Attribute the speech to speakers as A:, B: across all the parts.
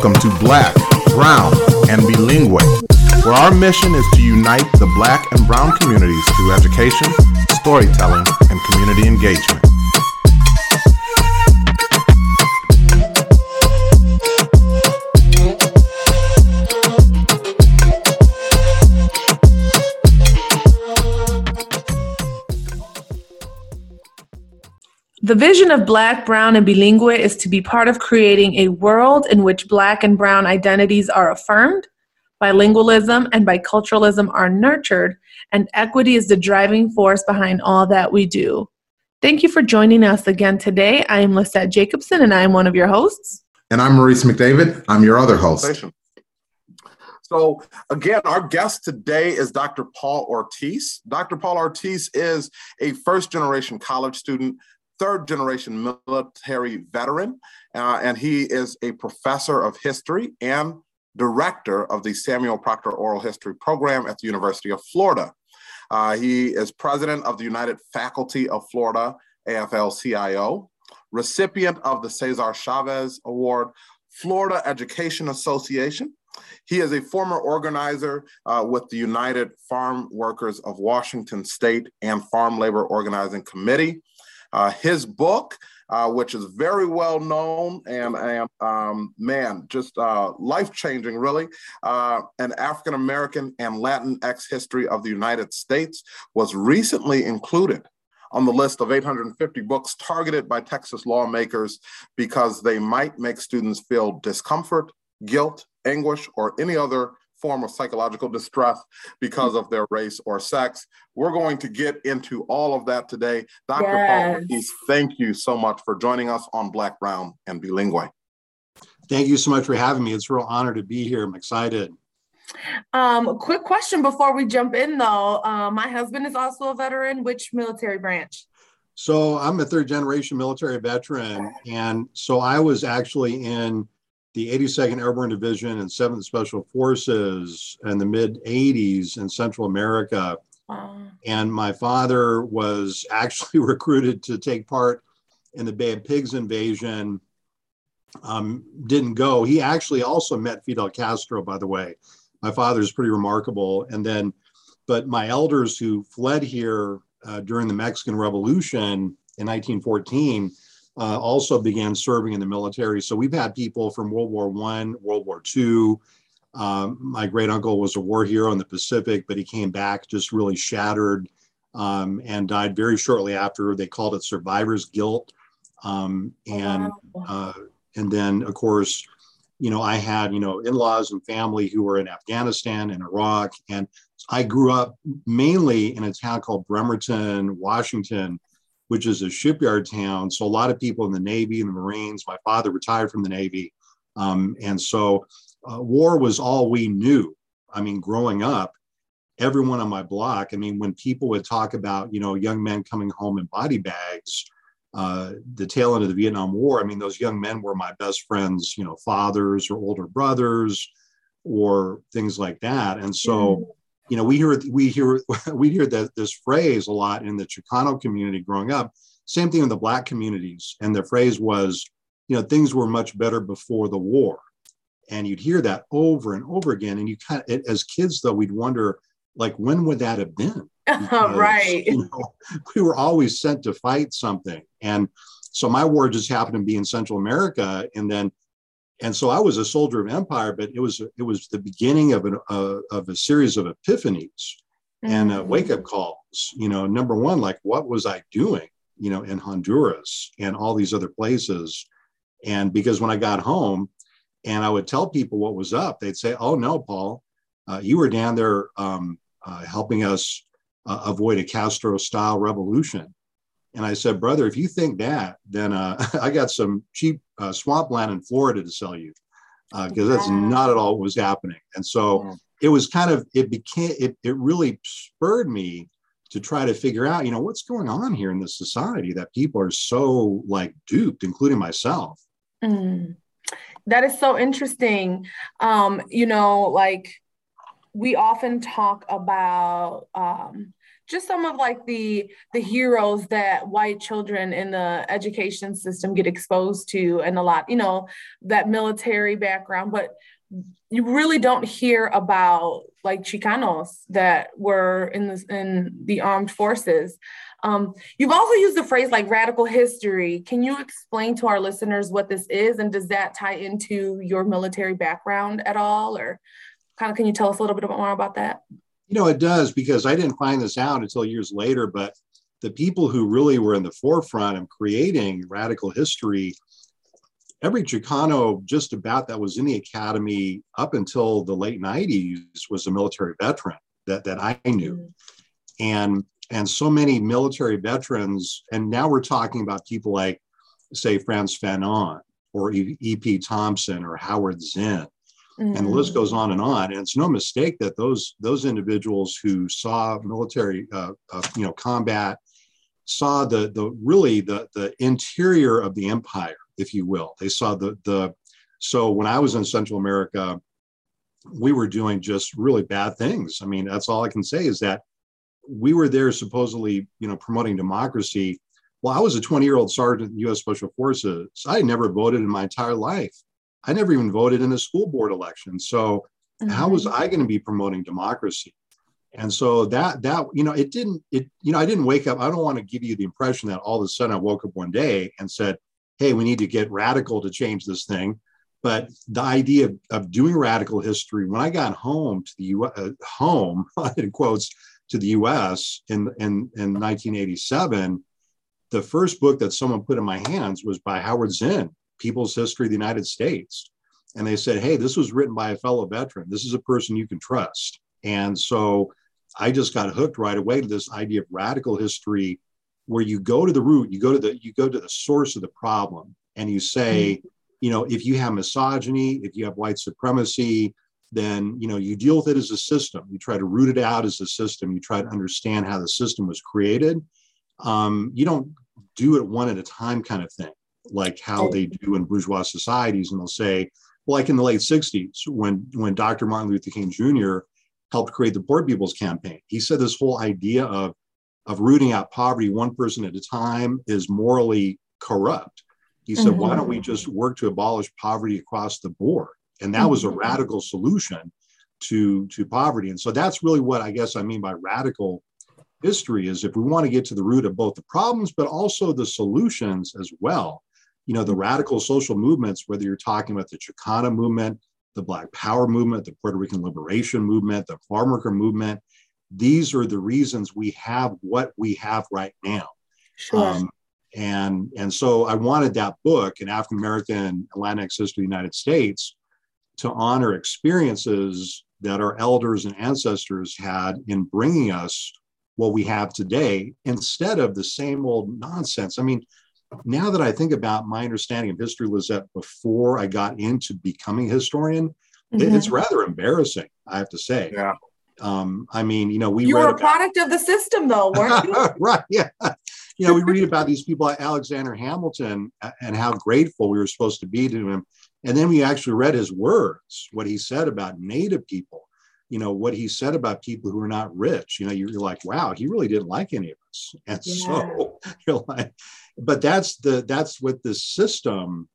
A: Welcome to Black, Brown, and Bilingue, where our mission is to unite the black and brown communities through education, storytelling, and community engagement.
B: The vision of Black, Brown, and Bilingue is to be part of creating a world in which Black and Brown identities are affirmed, bilingualism and biculturalism are nurtured, and equity is the driving force behind all that we do. Thank you for joining us again today. I am Lisette Jacobson, and I am one of your hosts.
A: And I'm Maurice McDavid. I'm your other host.
C: So, again, our guest today is Dr. Paul Ortiz. Dr. Paul Ortiz is a first generation college student third generation military veteran, uh, and he is a professor of history and director of the Samuel Proctor Oral History Program at the University of Florida. Uh, he is president of the United Faculty of Florida, AFL CIO, recipient of the Cesar Chavez Award, Florida Education Association. He is a former organizer uh, with the United Farm Workers of Washington State and Farm Labor Organizing Committee. Uh, his book, uh, which is very well known and, and um, man, just uh, life changing, really. Uh, an African American and Latinx history of the United States was recently included on the list of 850 books targeted by Texas lawmakers because they might make students feel discomfort, guilt, anguish, or any other form of psychological distress because of their race or sex. We're going to get into all of that today. Dr. Yes. Paul thank you so much for joining us on Black, Brown, and Bilingue.
D: Thank you so much for having me. It's a real honor to be here. I'm excited.
B: Um, quick question before we jump in, though. Uh, my husband is also a veteran. Which military branch?
D: So I'm a third generation military veteran. And so I was actually in the 82nd Airborne Division and 7th Special Forces in the mid 80s in Central America. Wow. And my father was actually recruited to take part in the Bay of Pigs invasion. Um, didn't go. He actually also met Fidel Castro, by the way. My father is pretty remarkable. And then, but my elders who fled here uh, during the Mexican Revolution in 1914 uh, also began serving in the military. So we've had people from World War One, World War Two. Um, my great uncle was a war hero in the Pacific, but he came back just really shattered um, and died very shortly after. They called it survivor's guilt. Um, and uh, and then of course, you know, I had you know in-laws and family who were in Afghanistan and Iraq, and I grew up mainly in a town called Bremerton, Washington, which is a shipyard town. So a lot of people in the Navy and the Marines. My father retired from the Navy, um, and so uh, war was all we knew. I mean, growing up, everyone on my block. I mean, when people would talk about you know young men coming home in body bags. Uh, the tail end of the Vietnam War. I mean, those young men were my best friends, you know, fathers or older brothers, or things like that. And so, you know, we hear we hear we hear that this phrase a lot in the Chicano community growing up. Same thing in the Black communities, and the phrase was, you know, things were much better before the war, and you'd hear that over and over again. And you kind of, as kids though, we'd wonder, like, when would that have been?
B: Because, right.
D: You know, we were always sent to fight something, and so my war just happened to be in Central America, and then and so I was a soldier of empire, but it was it was the beginning of an uh, of a series of epiphanies mm-hmm. and uh, mm-hmm. wake up calls. You know, number one, like what was I doing? You know, in Honduras and all these other places, and because when I got home, and I would tell people what was up, they'd say, "Oh no, Paul, uh, you were down there um, uh, helping us uh, avoid a Castro-style revolution." And I said, brother, if you think that, then uh, I got some cheap uh, swampland in Florida to sell you, because uh, that's not at all what was happening. And so yeah. it was kind of it became it it really spurred me to try to figure out, you know, what's going on here in this society that people are so like duped, including myself.
B: Mm. That is so interesting. Um, you know, like we often talk about um, just some of like the the heroes that white children in the education system get exposed to and a lot you know that military background but you really don't hear about like chicanos that were in the in the armed forces. Um, you've also used the phrase like radical history. Can you explain to our listeners what this is and does that tie into your military background at all or kind of can you tell us a little bit more about that
D: you know, it does because I didn't find this out until years later, but the people who really were in the forefront of creating radical history, every Chicano just about that was in the academy up until the late 90s was a military veteran that, that I knew. Mm-hmm. And and so many military veterans, and now we're talking about people like, say, Frantz Fanon or E.P. Thompson or Howard Zinn Mm-hmm. And the list goes on and on. And it's no mistake that those those individuals who saw military, uh, uh, you know, combat, saw the the really the the interior of the empire, if you will. They saw the the. So when I was in Central America, we were doing just really bad things. I mean, that's all I can say is that we were there supposedly, you know, promoting democracy. Well, I was a 20 year old sergeant in the U.S. Special Forces. I had never voted in my entire life. I never even voted in a school board election. So mm-hmm. how was mm-hmm. I going to be promoting democracy? And so that that you know it didn't it you know I didn't wake up. I don't want to give you the impression that all of a sudden I woke up one day and said, "Hey, we need to get radical to change this thing." But the idea of, of doing radical history when I got home to the U uh, home in quotes to the U.S. in in in 1987, the first book that someone put in my hands was by Howard Zinn, people's history of the United States. And they said, hey, this was written by a fellow veteran. This is a person you can trust. And so I just got hooked right away to this idea of radical history where you go to the root, you go to the you go to the source of the problem and you say, mm-hmm. you know, if you have misogyny, if you have white supremacy, then you know you deal with it as a system. You try to root it out as a system. You try to understand how the system was created. Um, you don't do it one at a time, kind of thing like how they do in bourgeois societies. And they'll say, well, like in the late 60s, when, when Dr. Martin Luther King Jr. helped create the Poor People's Campaign, he said this whole idea of, of rooting out poverty one person at a time is morally corrupt. He said, mm-hmm. why don't we mm-hmm. just work to abolish poverty across the board? And that mm-hmm. was a mm-hmm. radical solution to, to poverty. And so that's really what I guess I mean by radical history is if we want to get to the root of both the problems, but also the solutions as well, you know, the radical social movements, whether you're talking about the Chicana movement, the Black Power movement, the Puerto Rican Liberation movement, the farm worker movement, these are the reasons we have what we have right now.
B: Sure. Um,
D: and and so I wanted that book, an African American Latinx history of the United States, to honor experiences that our elders and ancestors had in bringing us what we have today, instead of the same old nonsense. I mean, now that I think about my understanding of history, Lisette, before I got into becoming a historian, mm-hmm. it's rather embarrassing, I have to say.
C: Yeah.
D: Um, I mean, you know, we
B: you were a about... product of the system, though, weren't you?
D: right. Yeah. You know, we read about these people like Alexander Hamilton and how grateful we were supposed to be to him. And then we actually read his words, what he said about Native people you know what he said about people who are not rich you know you're, like wow he really didn't like any of us and yeah. so you're like but that's the that's what the system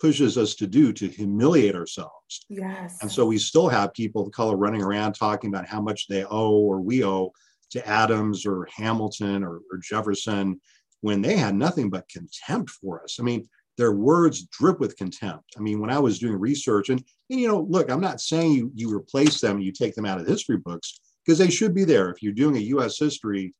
D: pushes us to do to humiliate ourselves
B: yes
D: and so we still have people of color running around talking about how much they owe or we owe to adams or hamilton or, or jefferson when they had nothing but contempt for us i mean their words drip with contempt. I mean, when I was doing research, and, and you know, look, I'm not saying you, you replace them and you take them out of the history books because they should be there. If you're doing a US history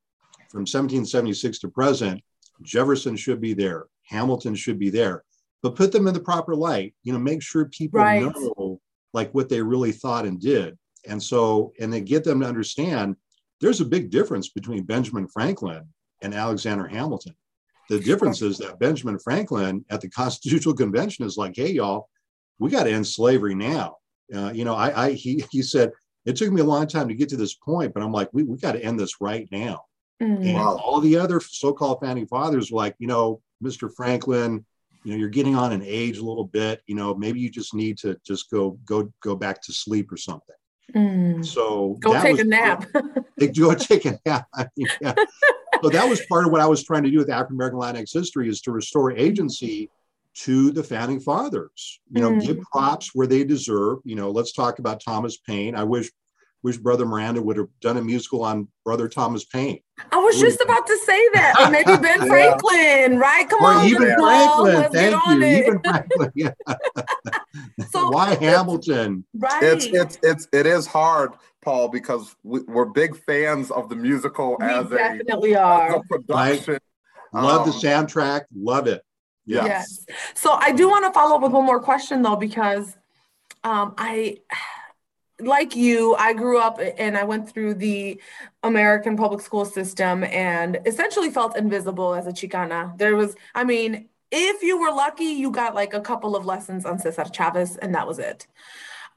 D: from 1776 to present, Jefferson should be there, Hamilton should be there, but put them in the proper light. You know, make sure people right. know like what they really thought and did. And so, and then get them to understand there's a big difference between Benjamin Franklin and Alexander Hamilton. The difference is that Benjamin Franklin at the Constitutional Convention is like, hey, y'all, we got to end slavery now. Uh, you know, I, I he, he said, it took me a long time to get to this point, but I'm like, we, we got to end this right now. Mm-hmm. And all the other so-called founding fathers were like, you know, Mr. Franklin, you know, you're getting on in age a little bit. You know, maybe you just need to just go go go back to sleep or something. Mm. So
B: go take a nap.
D: go take a nap. yeah. so that was part of what I was trying to do with African American Latinx history is to restore agency to the founding fathers. You know, mm. give props where they deserve. You know, let's talk about Thomas Paine. I wish wish Brother Miranda would have done a musical on Brother Thomas Paine.
B: I was just about to say that. Or maybe Ben yeah. Franklin, right? Come or on.
D: Even Franklin. Thank you. It. Even Franklin. Yeah. so why Hamilton?
C: Right. It's it's it's it is hard, Paul, because we, are big fans of the musical
B: we
C: as
B: definitely a, are.
C: a production.
D: Right. Love um, the soundtrack. Love it.
B: Yes. yes. So I do want to follow up with one more question though, because um, I like you, I grew up and I went through the American public school system and essentially felt invisible as a Chicana. There was, I mean, if you were lucky, you got like a couple of lessons on Cesar Chavez, and that was it.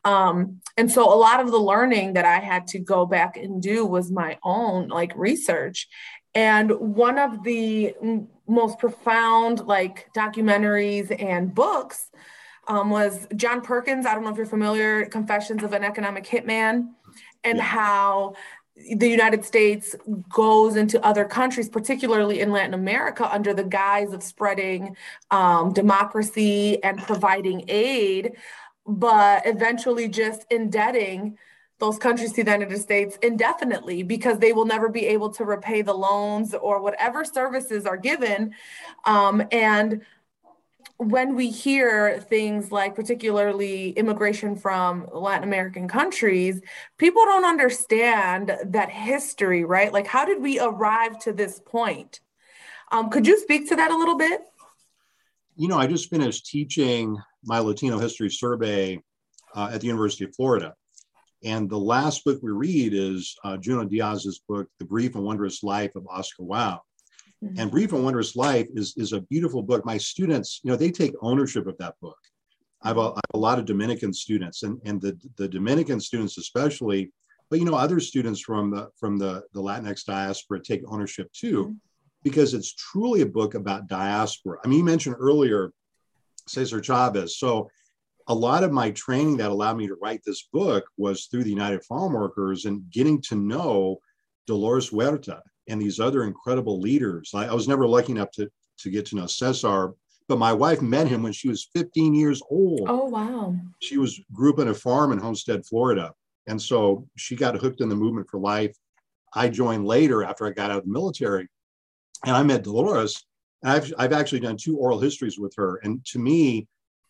B: Um, and so a lot of the learning that I had to go back and do was my own like research. And one of the most profound like documentaries and books um, was John Perkins. I don't know if you're familiar, Confessions of an Economic Hitman, and yeah. how the United States goes into other countries, particularly in Latin America, under the guise of spreading um, democracy and providing aid, but eventually just indebting those countries to the United States indefinitely because they will never be able to repay the loans or whatever services are given. Um, and when we hear things like particularly immigration from Latin American countries, people don't understand that history, right? Like, how did we arrive to this point? Um, could you speak to that a little bit?
D: You know, I just finished teaching my Latino history survey uh, at the University of Florida. And the last book we read is uh, Junot Diaz's book, The Brief and Wondrous Life of Oscar Wao. Mm-hmm. And Brief and Wondrous Life is, is a beautiful book. My students, you know, they take ownership of that book. I have a, I have a lot of Dominican students and, and the, the Dominican students especially, but you know, other students from the from the, the Latinx diaspora take ownership too, mm-hmm. because it's truly a book about diaspora. I mean, you mentioned earlier Cesar Chavez. So a lot of my training that allowed me to write this book was through the United Farm Workers and getting to know Dolores Huerta and these other incredible leaders. I, I, was never lucky enough to, to get to know Cesar, but my wife met him when she was 15 years old.
B: Oh, wow.
D: She was grew up in a farm in Homestead, Florida. And so she got hooked in the movement for life. I joined later after I got out of the military. And I met Dolores. And I've, I've actually done two oral histories with her. And to me,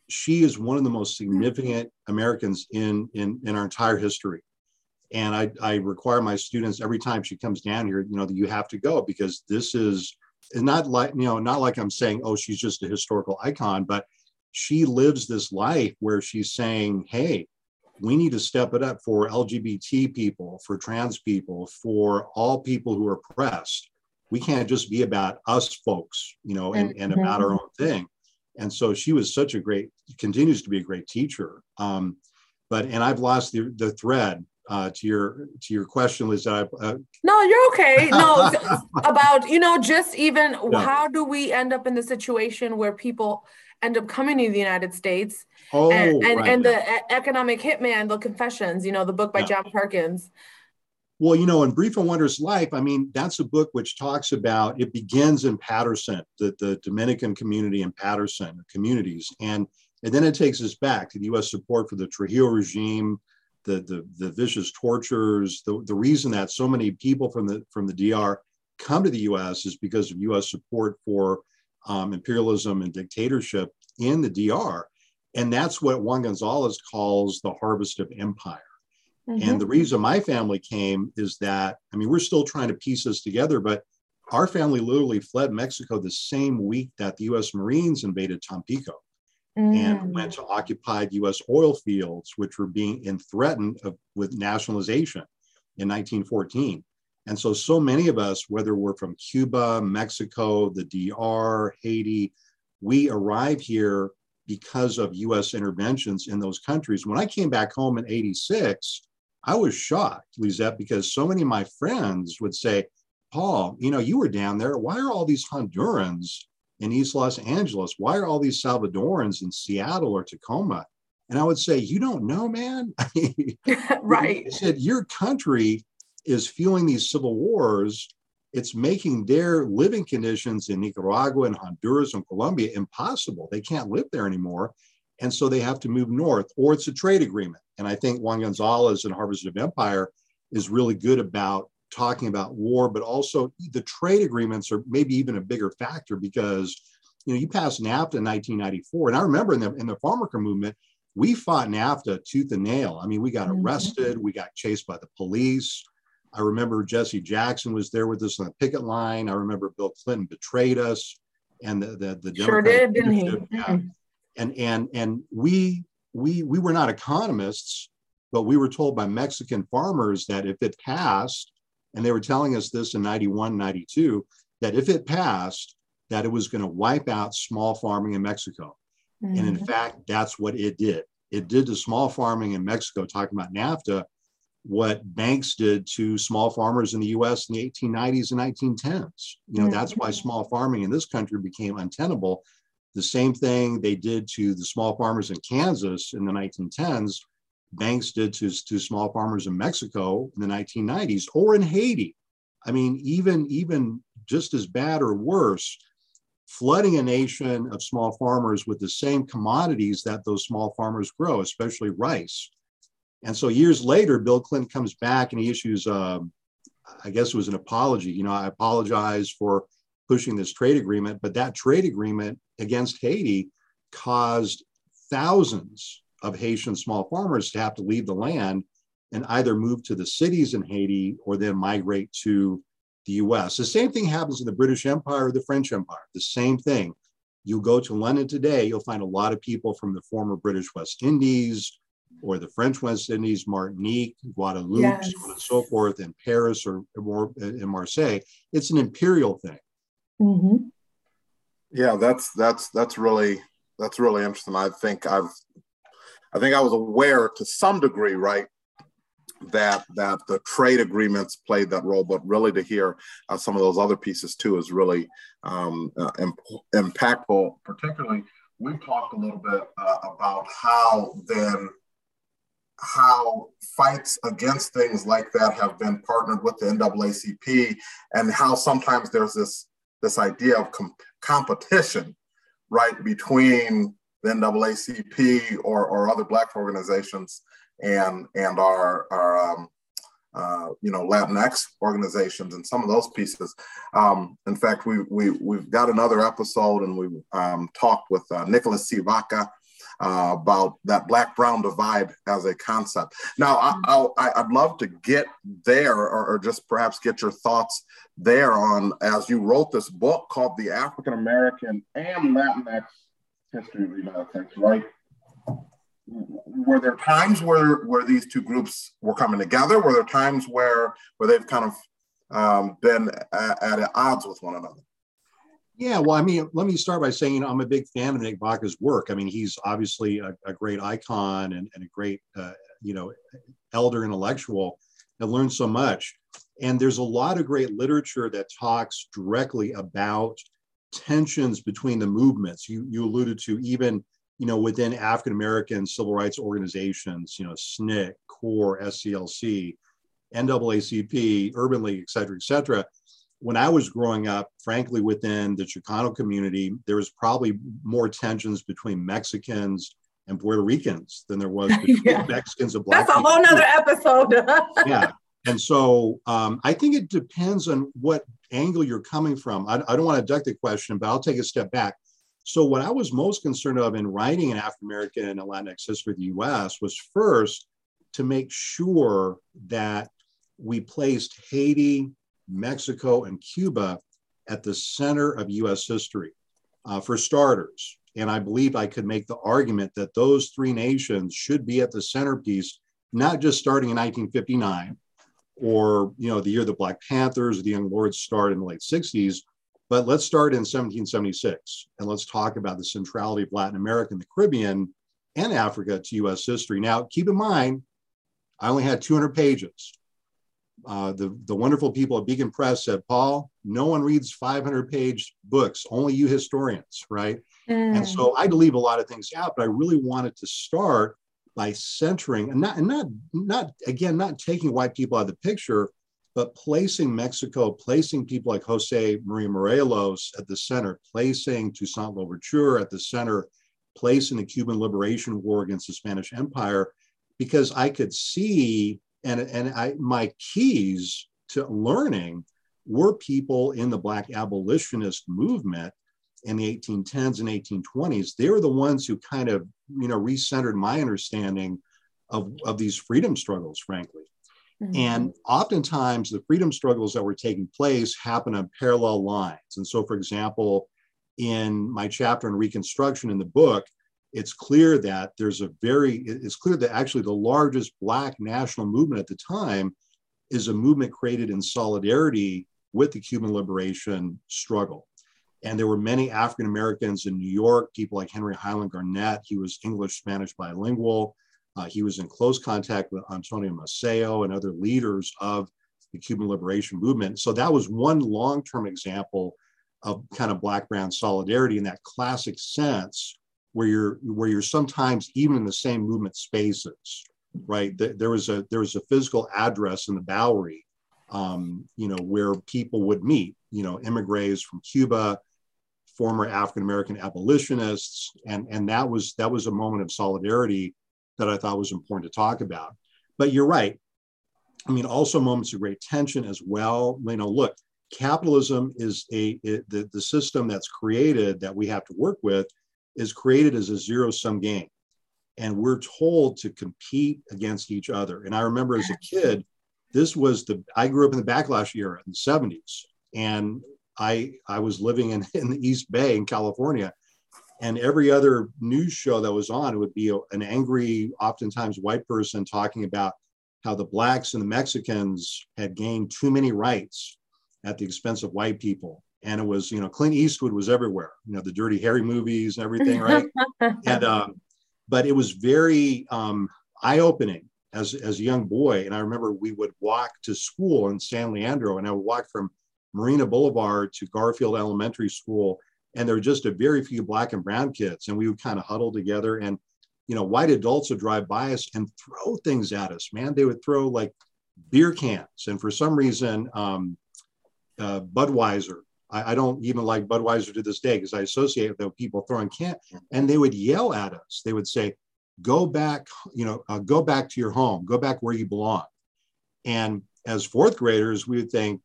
D: she is one of the most significant Americans in, in, in our entire history and I, I require my students every time she comes down here you know that you have to go because this is not like you know not like i'm saying oh she's just a historical icon but she lives this life where she's saying hey we need to step it up for lgbt people for trans people for all people who are oppressed. We can't just be about us folks you know and, and about our own thing. And so she was such a great continues to be a great teacher. Um, but and i've lost the, the thread uh, to your to your question, Liz. Uh,
B: no, you're okay. No, about you know, just even yeah. how do we end up in the situation where people end up coming to the United States?
D: Oh,
B: and and, right, and the economic hitman, the confessions. You know, the book by yeah. John Perkins.
D: Well, you know, in Brief and Wondrous Life, I mean, that's a book which talks about it begins in Paterson, the, the Dominican community in Paterson, communities, and and then it takes us back to the U.S. support for the Trujillo regime, the, the, the vicious tortures. The, the reason that so many people from the, from the DR come to the US is because of US support for um, imperialism and dictatorship in the DR. And that's what Juan Gonzalez calls the harvest of empire. Mm-hmm. And the reason my family came is that, I mean, we're still trying to piece this together, but our family literally fled Mexico the same week that the US Marines invaded Tampico mm. and went to occupied US oil fields, which were being threatened of, with nationalization in 1914. And so, so many of us, whether we're from Cuba, Mexico, the DR, Haiti, we arrive here because of US interventions in those countries. When I came back home in 86, I was shocked, Lisette, because so many of my friends would say, Paul, you know, you were down there. Why are all these Hondurans in East Los Angeles? Why are all these Salvadorans in Seattle or Tacoma? And I would say, You don't know, man.
B: right.
D: I said, Your country is fueling these civil wars. It's making their living conditions in Nicaragua and Honduras and Colombia impossible. They can't live there anymore. And so they have to move north, or it's a trade agreement. And I think Juan Gonzalez and Harvest of Empire is really good about talking about war, but also the trade agreements are maybe even a bigger factor because you know you passed NAFTA in 1994, and I remember in the in the farm worker movement, we fought NAFTA tooth and nail. I mean, we got mm-hmm. arrested, we got chased by the police. I remember Jesse Jackson was there with us on the picket line. I remember Bill Clinton betrayed us, and the the, the
B: sure did, didn't he? Yeah.
D: Mm-hmm. And and and we we we were not economists, but we were told by Mexican farmers that if it passed, and they were telling us this in 91, 92, that if it passed, that it was going to wipe out small farming in Mexico. Mm-hmm. And in mm-hmm. fact, that's what it did. It did to small farming in Mexico, talking about NAFTA, what banks did to small farmers in the US in the 1890s and 1910s. You know, mm-hmm. that's why small farming in this country became untenable. The same thing they did to the small farmers in Kansas in the 1910s banks did to, to small farmers in Mexico in the 1990s or in Haiti. I mean, even, even just as bad or worse, flooding a nation of small farmers with the same commodities that those small farmers grow, especially rice. And so years later, Bill Clinton comes back and he issues, um, I guess it was an apology. You know, I apologize for pushing this trade agreement, but that trade agreement against Haiti caused thousands of Haitian small farmers to have to leave the land and either move to the cities in Haiti or then migrate to the US. The same thing happens in the British Empire or the French Empire. The same thing. You go to London today, you'll find a lot of people from the former British West Indies or the French West Indies, Martinique, Guadeloupe, yes. so on and so forth, in Paris or, or in Marseille. It's an imperial thing.
B: Mm-hmm.
C: Yeah, that's that's that's really that's really interesting. I think I've I think I was aware to some degree, right, that that the trade agreements played that role, but really to hear uh, some of those other pieces too is really um, uh, imp- impactful. Particularly, we've talked a little bit uh, about how then how fights against things like that have been partnered with the NAACP, and how sometimes there's this this idea of com- competition, right, between the NAACP or, or other Black organizations and and our our um, uh, you know Latinx organizations and some of those pieces. Um, in fact, we we we've got another episode and we um, talked with uh, Nicholas C. Vaca. Uh, about that black brown divide as a concept. Now, I, would love to get there or, or, just perhaps get your thoughts there on as you wrote this book called The African American and Latinx history of United States, right? Were there times where where these two groups were coming together? Were there times where where they've kind of um, been at, at, odds with one another?
D: Yeah, well, I mean, let me start by saying, I'm a big fan of Nick Vaca's work. I mean, he's obviously a, a great icon and, and a great, uh, you know, elder intellectual. I learned so much. And there's a lot of great literature that talks directly about tensions between the movements. You you alluded to even you know within African American civil rights organizations, you know SNCC, CORE, SCLC, NAACP, Urban League, et cetera, et cetera. When I was growing up, frankly, within the Chicano community, there was probably more tensions between Mexicans and Puerto Ricans than there was between yeah. Mexicans and Black.
B: That's a whole nother episode.
D: yeah, and so um, I think it depends on what angle you're coming from. I, I don't want to duck the question, but I'll take a step back. So, what I was most concerned of in writing an African American and Latinx history of the US was first to make sure that we placed Haiti, Mexico, and Cuba at the center of US history, uh, for starters. And I believe I could make the argument that those three nations should be at the centerpiece, not just starting in 1959, or you know the year the Black Panthers, the Young Lords started in the late 60s. But let's start in 1776 and let's talk about the centrality of Latin America and the Caribbean and Africa to US history. Now, keep in mind, I only had 200 pages. Uh, the, the wonderful people at Beacon Press said, Paul, no one reads 500 page books, only you historians, right? Mm. And so I'd leave a lot of things out, but I really wanted to start by centering and not and not not again not taking white people out of the picture, but placing Mexico, placing people like Jose Maria Morelos at the center, placing Toussaint Louverture at the center, placing the Cuban Liberation War against the Spanish Empire, because I could see and and I my keys to learning were people in the Black abolitionist movement in the 1810s and 1820s. They were the ones who kind of you know recentered my understanding of, of these freedom struggles, frankly. Mm-hmm. And oftentimes, the freedom struggles that were taking place happen on parallel lines. And so, for example, in my chapter on Reconstruction in the book, it's clear that there's a very, it's clear that actually the largest Black national movement at the time is a movement created in solidarity with the Cuban liberation struggle. And there were many African Americans in New York, people like Henry Highland Garnet. He was English Spanish bilingual. Uh, he was in close contact with Antonio Maceo and other leaders of the Cuban liberation movement. So that was one long term example of kind of black brown solidarity in that classic sense where you're where you're sometimes even in the same movement spaces right there was a there was a physical address in the bowery um, you know where people would meet you know immigrants from cuba former african american abolitionists and and that was that was a moment of solidarity that I thought was important to talk about. But you're right. I mean, also moments of great tension as well. You know, look, capitalism is a it, the, the system that's created that we have to work with is created as a zero sum game. And we're told to compete against each other. And I remember as a kid, this was the I grew up in the backlash era in the 70s. And I I was living in, in the East Bay in California and every other news show that was on it would be an angry oftentimes white person talking about how the blacks and the mexicans had gained too many rights at the expense of white people. And it was you know clint eastwood was everywhere you know the dirty harry movies and everything right? And um, but it was very um, eye-opening as, as a young boy. And i remember we would walk to school in san leandro and i would walk from marina boulevard to garfield elementary school and there were just a very few black and brown kids and we would kind of huddle together and you know white adults would drive by us and throw things at us man. They would throw like beer cans and for some reason um, uh, budweiser. I, I, don't even like budweiser to this day because i associate with people throwing can and they would yell at us. They would say go back you know uh, go back to your home. Go back where you belong. And as fourth graders we would think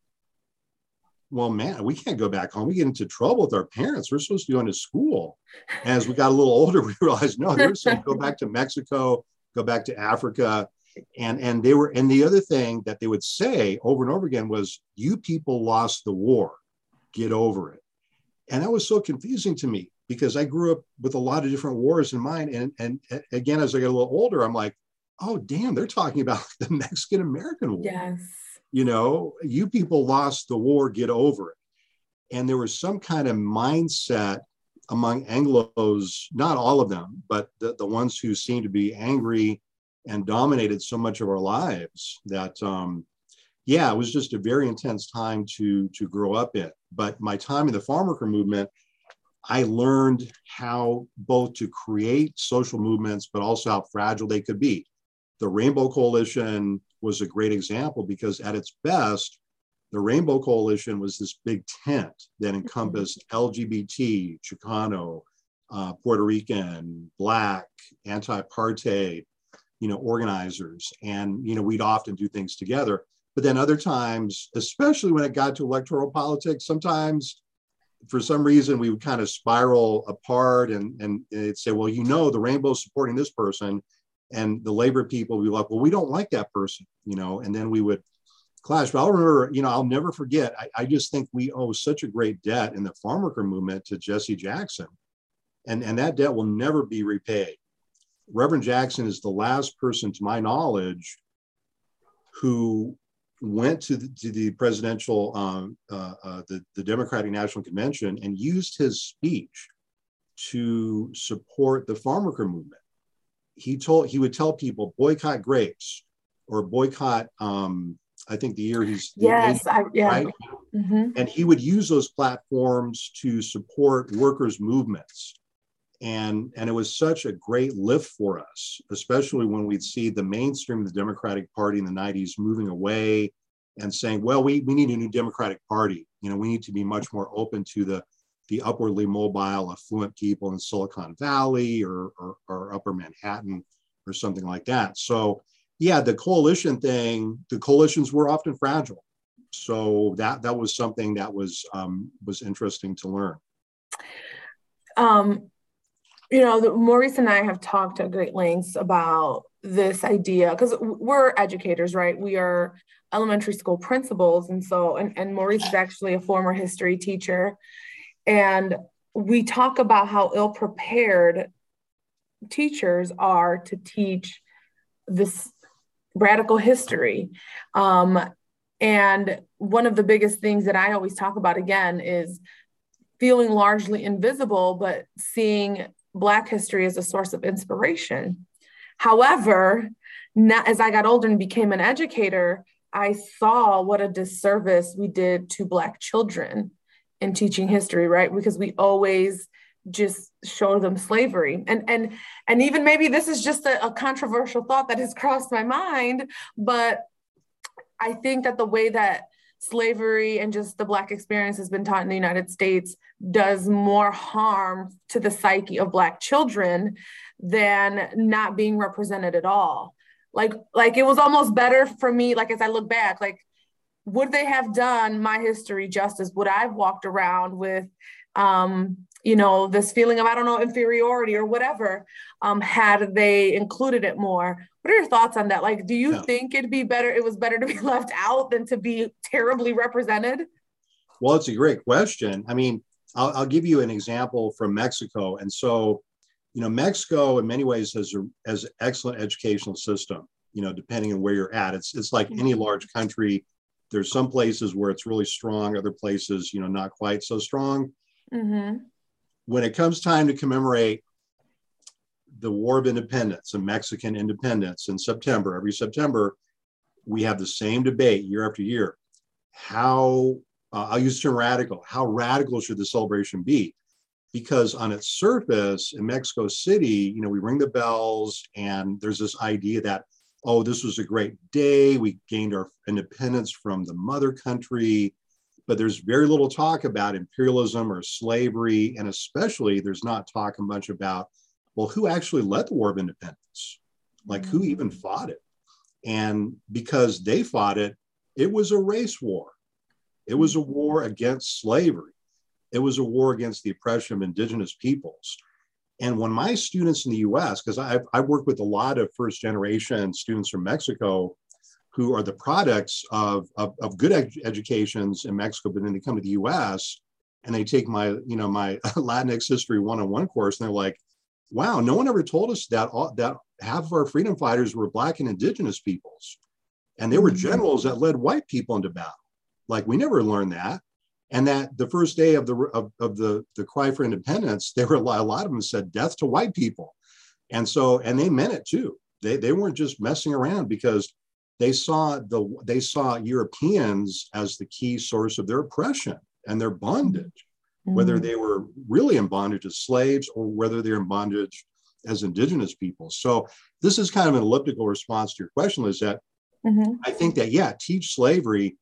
D: well, man, we can't go back home. We get into trouble with our parents. We're supposed to be going to school. And as we got a little older, we realized no, they were saying go back to Mexico, go back to Africa. And and they were, and the other thing that they would say over and over again was, you people lost the war, get over it. And that was so confusing to me because I grew up with a lot of different wars in mind. And and again, as I get a little older, I'm like, oh damn, they're talking about the Mexican American War.
B: Yes
D: you know, you people lost the war, get over it. And there was some kind of mindset among Anglos, not all of them, but the, the ones who seemed to be angry and dominated so much of our lives that, um, yeah, it was just a very intense time to, to grow up in. But my time in the farm worker movement, I learned how both to create social movements, but also how fragile they could be. The Rainbow Coalition was a great example because at its best, the Rainbow Coalition was this big tent that encompassed LGBT, Chicano, uh, Puerto Rican, Black, anti-apartheid, you know, organizers, and you know, we'd often do things together. But then other times, especially when it got to electoral politics, sometimes for some reason we would kind of spiral apart and and it'd say, well, you know, the rainbow's supporting this person, and the labor people would be like, well, we don't like that person, you know, and then we would clash. But I'll remember, you know, I'll never forget. I, I just think we owe such a great debt in the farm worker movement to Jesse Jackson, and and that debt will never be repaid. Reverend Jackson is the last person, to my knowledge, who went to the, to the presidential, um, uh, uh, the, the Democratic National Convention and used his speech to support the farm worker movement he told he would tell people boycott grapes or boycott um, I think the year he's
B: yes, I, yeah. right,
D: mm-hmm. and he would use those platforms to support workers' movements. and and it was such a great lift for us especially when we'd see the mainstream of the democratic party in the 90s moving away and saying well we, we need a new democratic party you know we need to be much more open to the the upwardly mobile affluent people in silicon valley or, or, or upper manhattan or something like that so yeah the coalition thing the coalitions were often fragile so that that was something that was um, was interesting to learn
B: um, you know, the, Maurice and I have talked at great lengths about this idea because we're educators, right? We are elementary school principals. And so, and, and Maurice is actually a former history teacher. And we talk about how ill prepared teachers are to teach this radical history. Um, and one of the biggest things that I always talk about again is feeling largely invisible, but seeing Black history as a source of inspiration. However, as I got older and became an educator, I saw what a disservice we did to Black children in teaching history, right? Because we always just show them slavery and and and even maybe this is just a, a, controversial thought that has crossed my mind but i think that the way that slavery and just the Black experience has been taught in the United States does more harm to the psyche of Black children than not being represented at all. Like, like it was almost better for me, like as I look back, like, would they have done my history justice? Would I have walked around with um, you know, this feeling of, I don't know, inferiority or whatever, um, had they included it more. What are your thoughts on that? Like, do you yeah. think it'd be better, it was better to be left out than to be terribly represented?
D: Well, it's a great question. I mean, I'll, I'll give you an example from Mexico. And so, you know, Mexico in many ways has a has an excellent educational system, you know, depending on where you're at. It's, it's like any mm-hmm. large country. There's some places where it's really strong, other places, you know, not quite so strong. Mm-hmm when it comes time to commemorate the War of Independence and Mexican independence in September, every September, we have the same debate year after year. How, uh, I'll use the term radical, how radical should the celebration be? Because on its surface in Mexico City, you know, we ring the bells and there's this idea that, oh, this was a great day. We gained our independence from the mother country but there's very little talk about imperialism or slavery. And especially, there's not talk much about, well, who actually led the War of Independence? Like, who even mm. fought it? And because they fought it, it was a race war. It was a war against slavery. It was a war against the oppression of indigenous peoples. And when my students in the US, because I've, I've worked with a lot of first generation students from Mexico who are the products of, of, of good ed- educations in Mexico, but then they come to the US and they take my, you know, my Latinx history one-on-one course and they're like, wow, no one ever told us that, all, that half of our freedom fighters were black and indigenous peoples. And they were mm-hmm. generals that led white people into battle. Like we never learned that. And that the first day of the of, of the, the cry for independence, there were a lot, a lot of them said death to white people. And so, and they meant it too. They, they weren't just messing around because they saw the they saw Europeans as the key source of their oppression and their bondage, mm-hmm. whether they were really in bondage as slaves or whether they're in bondage as indigenous people. So this is kind of an elliptical response to your question, is that mm-hmm. I think that yeah, teach slavery,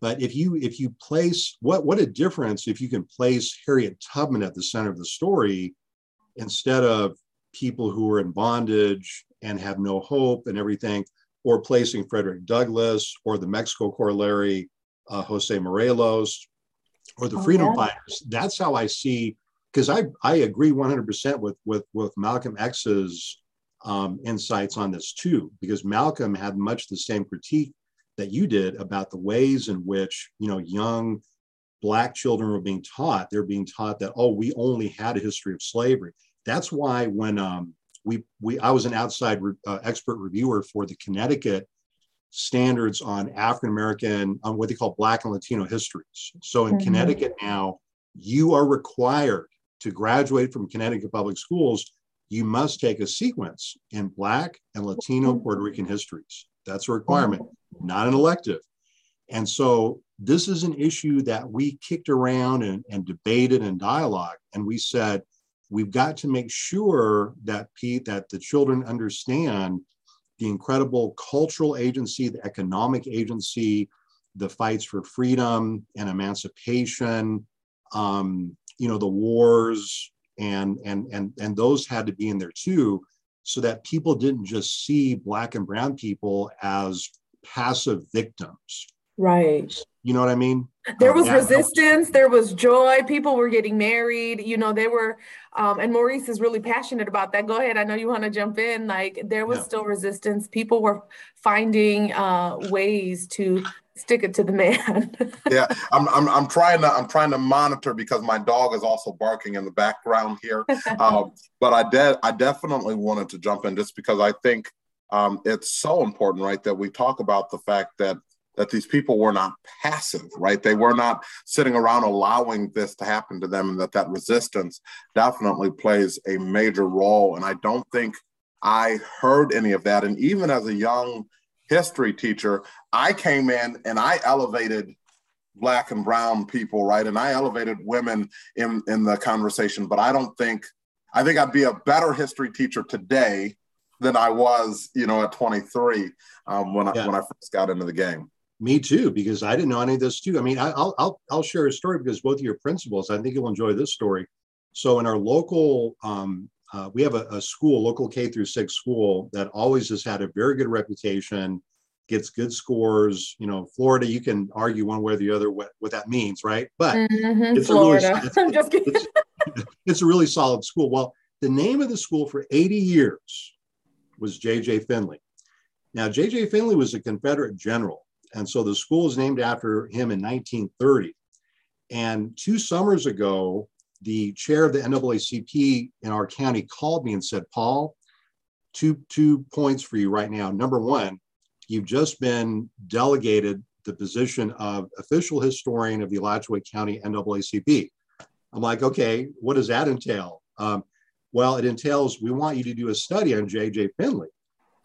D: but if you if you place what what a difference if you can place Harriet Tubman at the center of the story instead of people who are in bondage and have no hope and everything or placing Frederick Douglass or the Mexico corollary, uh, Jose Morelos, or the oh, Freedom yeah. Fighters. That's how I see, because I, I agree 100% with, with, with Malcolm X's um, insights on this too, because Malcolm had much the same critique that you did about the ways in which, you know, young Black children were being taught. They're being taught that, oh, we only had a history of slavery. That's why when um, we, we I was an outside re, uh, expert reviewer for the Connecticut standards on African American, on what they call Black and Latino histories. So in mm-hmm. Connecticut now, you are required to graduate from Connecticut public schools. You must take a sequence in Black and Latino mm-hmm. Puerto Rican histories. That's a requirement, mm-hmm. Not an elective. And so this is an issue that we kicked around and, and debated and dialogue. And we said, we've got to make sure that Pete, that the children understand the incredible cultural agency, the economic agency, the fights for freedom and emancipation, um, you know, the wars, and and and and those had to be in there too, so that people didn't just see black and brown people as passive victims.
B: Right.
D: You know what I mean?
B: There was resistance, there was joy, people were getting married, you know, they were, um, and Maurice is really passionate about that. Go ahead, I know you want to jump in. Like, there was yeah. still resistance. People were finding uh, ways to stick it to the man.
C: yeah, I'm, I'm, I'm trying to I'm trying to monitor because my dog is also barking in the background here. Um, but I did I definitely wanted to jump in just because I think um, it's so important, right, that we talk about the fact that that these people were not passive, right? They were not sitting around allowing this to happen to them, and that that resistance definitely plays a major role. And I don't think I heard any of that. And even as a young history teacher, I came in and I elevated black and brown people, right? And I elevated women in in the conversation. But I don't think I think I'd be a better history teacher today than I was, you know, at 23 um, when I when I first got into the game.
D: Me too, because I didn't know any of this too. I mean, I, will I'll I'll share a story because both of your principals, I think you'll enjoy this story. So in our local, um, uh, we have a, a, school, local K through six school that always has had a very good reputation, gets good scores. You know, Florida, you can argue one way or the other what, what that means, right? But
B: mm-hmm, it's Florida. a really,
D: it's, I'm just kidding. It's, it's a really solid school. Well, the name of the school for 80 years was J.J. Finley. Now, J.J. Finley was a Confederate general and so the school is named after him in 1930. And two summers ago, the chair of the NAACP in our county called me and said, Paul, two, two points for you right now. Number one, you've just been delegated the position of official historian of the Alachua County NAACP. I'm like, okay, what does that entail? Um, well, it entails we want you to do a study on J.J. Finley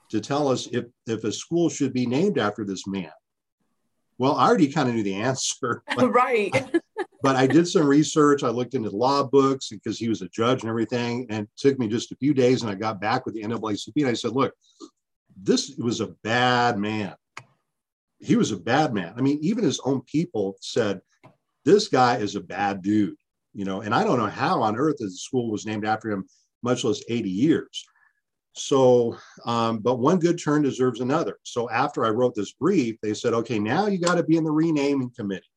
D: to tell us if, if a school should be named after this man. Well, I already kind of knew the answer.
B: But, right.
D: but I did some research. I looked into law books because he was a judge and everything. And it took me just a few days. And I got back with the NAACP and I said, look, this was a bad man. He was a bad man. I mean, even his own people said, this guy is a bad dude, you know, and I don't know how on earth the school was named after him, much less 80 years. So, um, but one good turn deserves another. So after I wrote this brief, they said, okay, now you got to be in the renaming committee.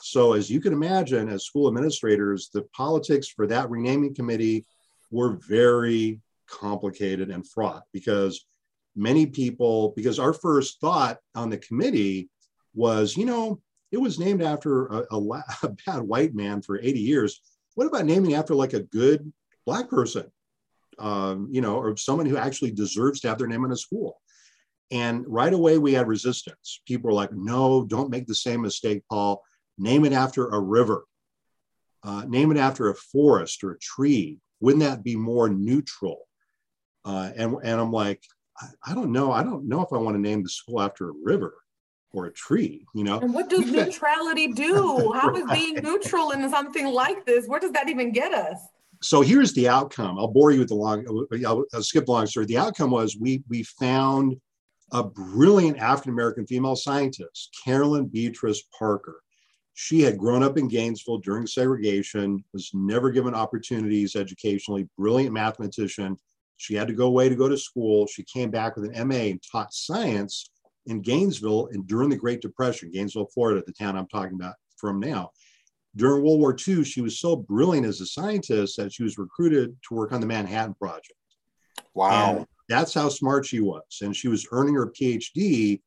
D: So as you can imagine, as school administrators, the politics for that renaming committee were very complicated and fraught because many people, because our first thought on the committee was, you know, it was named after a, a, a bad white man for 80 years. What about naming after like a good black person? um, you know, or someone who actually deserves to have their name in a school. And right away, we had resistance. People were like, no, don't make the same mistake, Paul. Name it after a river, uh, name it after a forest or a tree. Wouldn't that be more neutral? Uh, and, and I'm like, I, I, don't know. I don't know if I want to name the school after a river or a tree, you know?
B: And what does neutrality do? How is being neutral in something like this? Where does that even get us?
D: so here's the outcome. I'll bore you with the long. I'll, I'll skip the long story. The outcome was we we found a brilliant African American female scientist, Carolyn Beatrice Parker. She had grown up in Gainesville during segregation, was never given opportunities educationally, brilliant mathematician. She had to go away to go to school. She came back with an MA and taught science in Gainesville and during the Great Depression, Gainesville, Florida, the town I'm talking about from now during World War II, she was so brilliant as a scientist that she was recruited to work on the Manhattan Project.
C: Wow.
D: And that's how smart she was. And she was earning her PhD,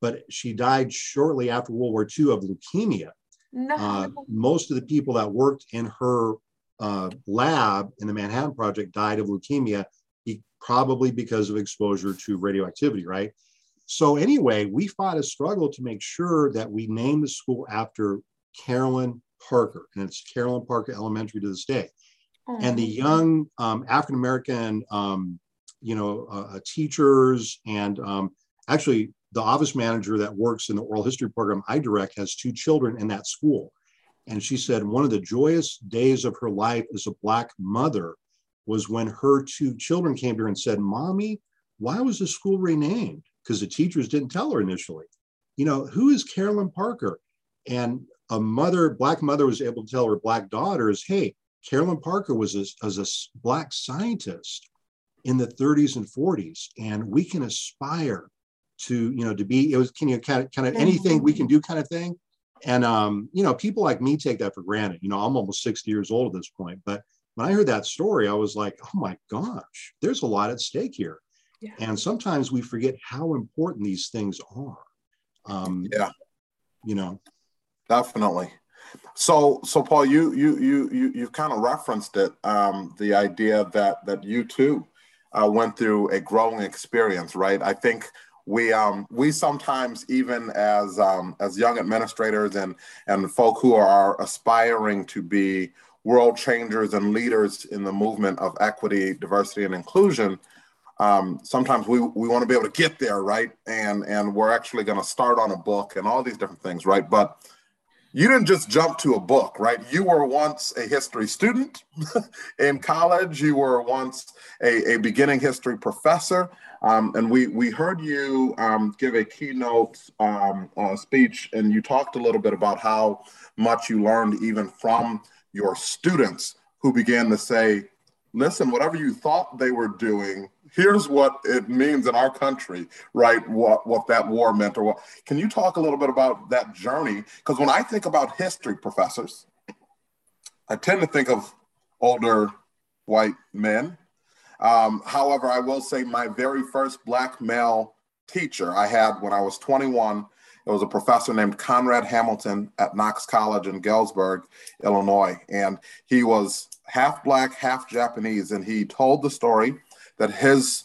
D: but she died shortly after World War II of leukemia. No. Uh, most of the people that worked in her uh, lab in the Manhattan Project died of leukemia, probably because of exposure to radioactivity, right? So, anyway, we fought a struggle to make sure that we named the school after Carolyn Parker, and it's Carolyn Parker Elementary to this day. And the young um, African American, um, you know, uh, uh, teachers and um, actually the office manager that works in the oral history program I direct has two children in that school. And she said one of the joyous days of her life as a Black mother was when her two children came to her and said, Mommy, why was the school renamed? Because the teachers didn't tell her initially. You know, who is Carolyn Parker? And a mother, black mother, was able to tell her black daughters, hey, Carolyn Parker was a, was a black scientist in the 30s and 40s, and we can aspire to, you know, to be, it was, can you kind of, kind of anything we can do kind of thing. And, um, you know, people like me take that for granted. You know, I'm almost 60 years old at this point, but when I heard that story, I was like, oh my gosh, there's a lot at stake here. Yeah. And sometimes we forget how important these things are.
C: Um, yeah.
D: You know,
C: definitely. So, so Paul, you you you you you've kind of referenced it, um, the idea that that you too uh, went through a growing experience, right? I think we um, we sometimes even as um, as young administrators and and folk who are aspiring to be world changers and leaders in the movement of equity, diversity, and inclusion. Um, sometimes we, we want to be able to get there, right? And and we're actually going to start on a book and all these different things, right? But you didn't just jump to a book, right? You were once a history student in college. You were once a, a beginning history professor. Um, and we, we heard you um, give a keynote um, uh, speech, and you talked a little bit about how much you learned even from your students who began to say, listen, whatever you thought they were doing, here's what it means in our country, right? What what that war meant, or what? Can you talk a little bit about that journey? Because when I think about history professors, I tend to think of older white men. Um, however, I will say my very first black male teacher I had when I was 21 it was a professor named Conrad Hamilton at Knox College in Galesburg, Illinois. And he was half black, half Japanese. And he told the story that his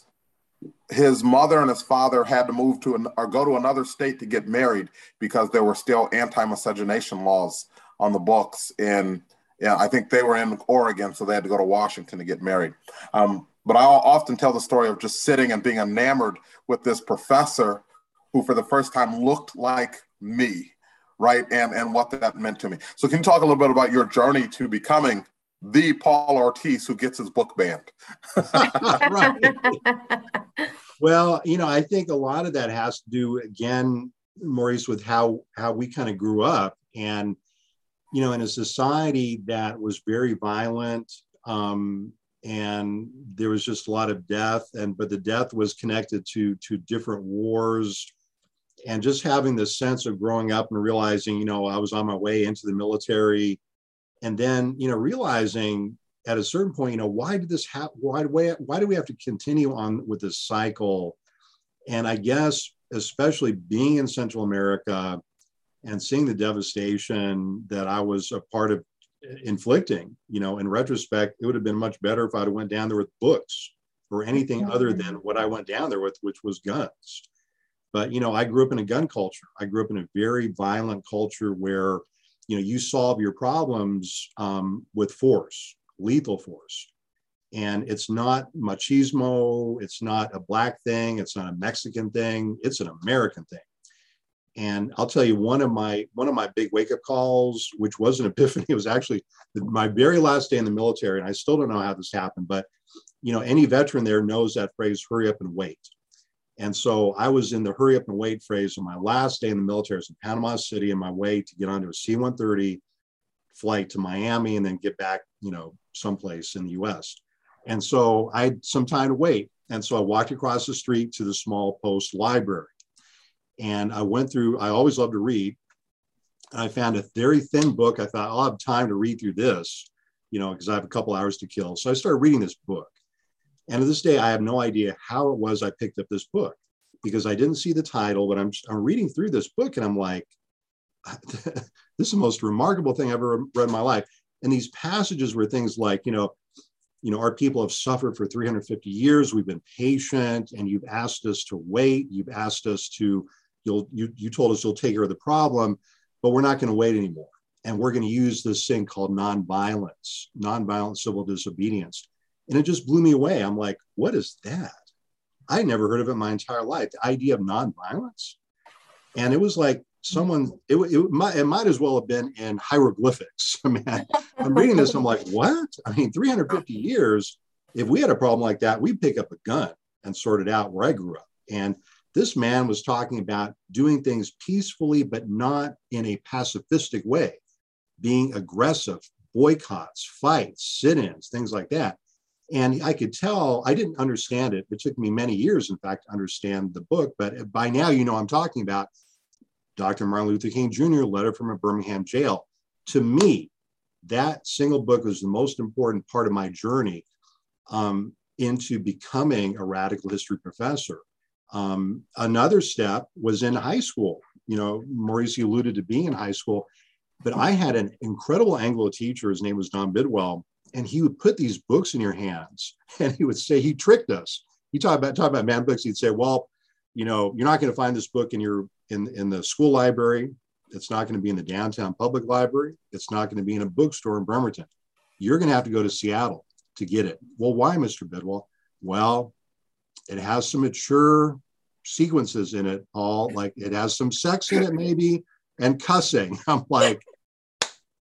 C: his mother and his father had to move to an, or go to another state to get married because there were still anti-miscegenation laws on the books in yeah i think they were in oregon so they had to go to washington to get married um, but i often tell the story of just sitting and being enamored with this professor who for the first time looked like me, right? And and what that meant to me. So can you talk a little bit about your journey to becoming the Paul Ortiz who gets his book banned?
D: well, you know, I think a lot of that has to do again, Maurice, with how how we kind of grew up. And you know, in a society that was very violent, um, and there was just a lot of death and but the death was connected to to different wars. And just having this sense of growing up and realizing, you know, I was on my way into the military, and then you know realizing at a certain point, you know, why did this happen? Why, why why do we have to continue on with this cycle? And I guess especially being in Central America and seeing the devastation that I was a part of inflicting, you know, in retrospect, it would have been much better if I'd went down there with books or anything mm-hmm. other than what I went down there with, which was guns. But you know, I grew up in a gun culture. I grew up in a very violent culture where you know you solve your problems um, with force, lethal force, and it's not machismo. It's not a black thing. It's not a Mexican thing. It's an American thing. And I'll tell you one of my one of my big wake up calls, which was an epiphany, it was actually my very last day in the military, and I still don't know how this happened, but you know, any veteran there knows that phrase "hurry up and wait." And so I was in the hurry up and wait phase on my last day in the military. I was in Panama City on my way to get onto a C 130 flight to Miami and then get back, you know, someplace in the US. And so I had some time to wait. And so I walked across the street to the small post library. And I went through, I always love to read. And I found a very thin book. I thought I'll have time to read through this, you know, because I have a couple hours to kill. So I started reading this book. And to this day, I have no idea how it was I picked up this book because I didn't see the title, but I'm, I'm reading through this book and I'm like, this is the most remarkable thing I've ever read in my life. And these passages were things like, you know, you know, our people have suffered for 350 years. We've been patient, and you've asked us to wait. You've asked us to, you'll, you, you told us you'll take care of the problem, but we're not going to wait anymore. And we're going to use this thing called nonviolence, nonviolent civil disobedience. And it just blew me away. I'm like, what is that? I never heard of it my entire life. The idea of nonviolence. And it was like someone, it, it, might, it might as well have been in hieroglyphics. I mean, I'm reading this, I'm like, what? I mean, 350 years. if we had a problem like that, we'd pick up a gun and sort it out where I grew up. And this man was talking about doing things peacefully, but not in a pacifistic way, being aggressive, boycotts, fights, sit ins, things like that. And I could tell I didn't understand it. It took me many years, in fact, to understand the book. But by now, you know, I'm talking about Dr. Martin Luther King Jr. letter from a Birmingham jail. To me, that single book was the most important part of my journey um, into becoming a radical history professor. Um, another step was in high school. You know, Maurice alluded to being in high school, but I had an incredible Anglo teacher. His name was Don Bidwell, and he would put these books in your hands, and he would say he tricked us. He talked about talk about man books. He'd say, "Well, you know, you're not going to find this book in your in in the school library. It's not going to be in the downtown public library. It's not going to be in a bookstore in Bremerton. You're going to have to go to Seattle to get it." Well, why, Mr. Bidwell? Well, it has some mature sequences in it, all like it has some sex in it, maybe, and cussing. I'm like,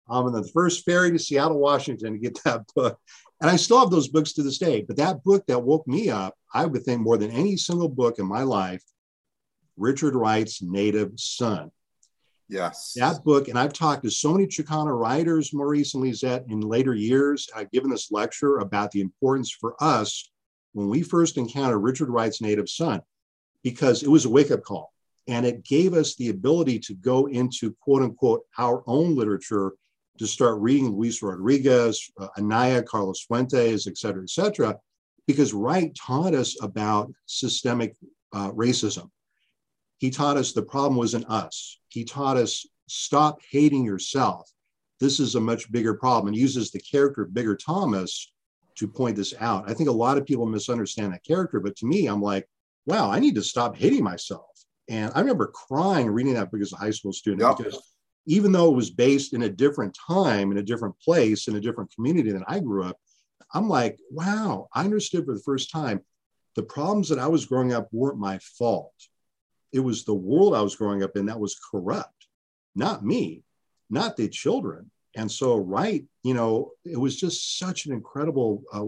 D: Um, I'm in the first ferry to Seattle, Washington to get that book. And I still have those books to this day. But that book that woke me up, I would think more than any single book in my life, Richard Wright's Native Son.
C: Yes.
D: That book, and I've talked to so many Chicano writers, more recently, Lisette, in later years. I've given this lecture about the importance for us when we first encountered Richard Wright's native son, because it was a wake up call. And it gave us the ability to go into quote unquote our own literature to start reading Luis Rodriguez, uh, Anaya, Carlos Fuentes, et cetera, et cetera, because Wright taught us about systemic uh, racism. He taught us the problem wasn't us. He taught us stop hating yourself. This is a much bigger problem and uses the character of Bigger Thomas to point this out. I think a lot of people misunderstand that character, but to me, I'm like, wow, I need to stop hating myself. And I remember crying reading that book as a high school student yep. because even though it was based in a different time, in a different place, in a different community than I grew up, I'm like, wow, I understood for the first time the problems that I was growing up weren't my fault. It was the world I was growing up in that was corrupt, not me, not the children. And so, right, you know, it was just such an incredible. Uh,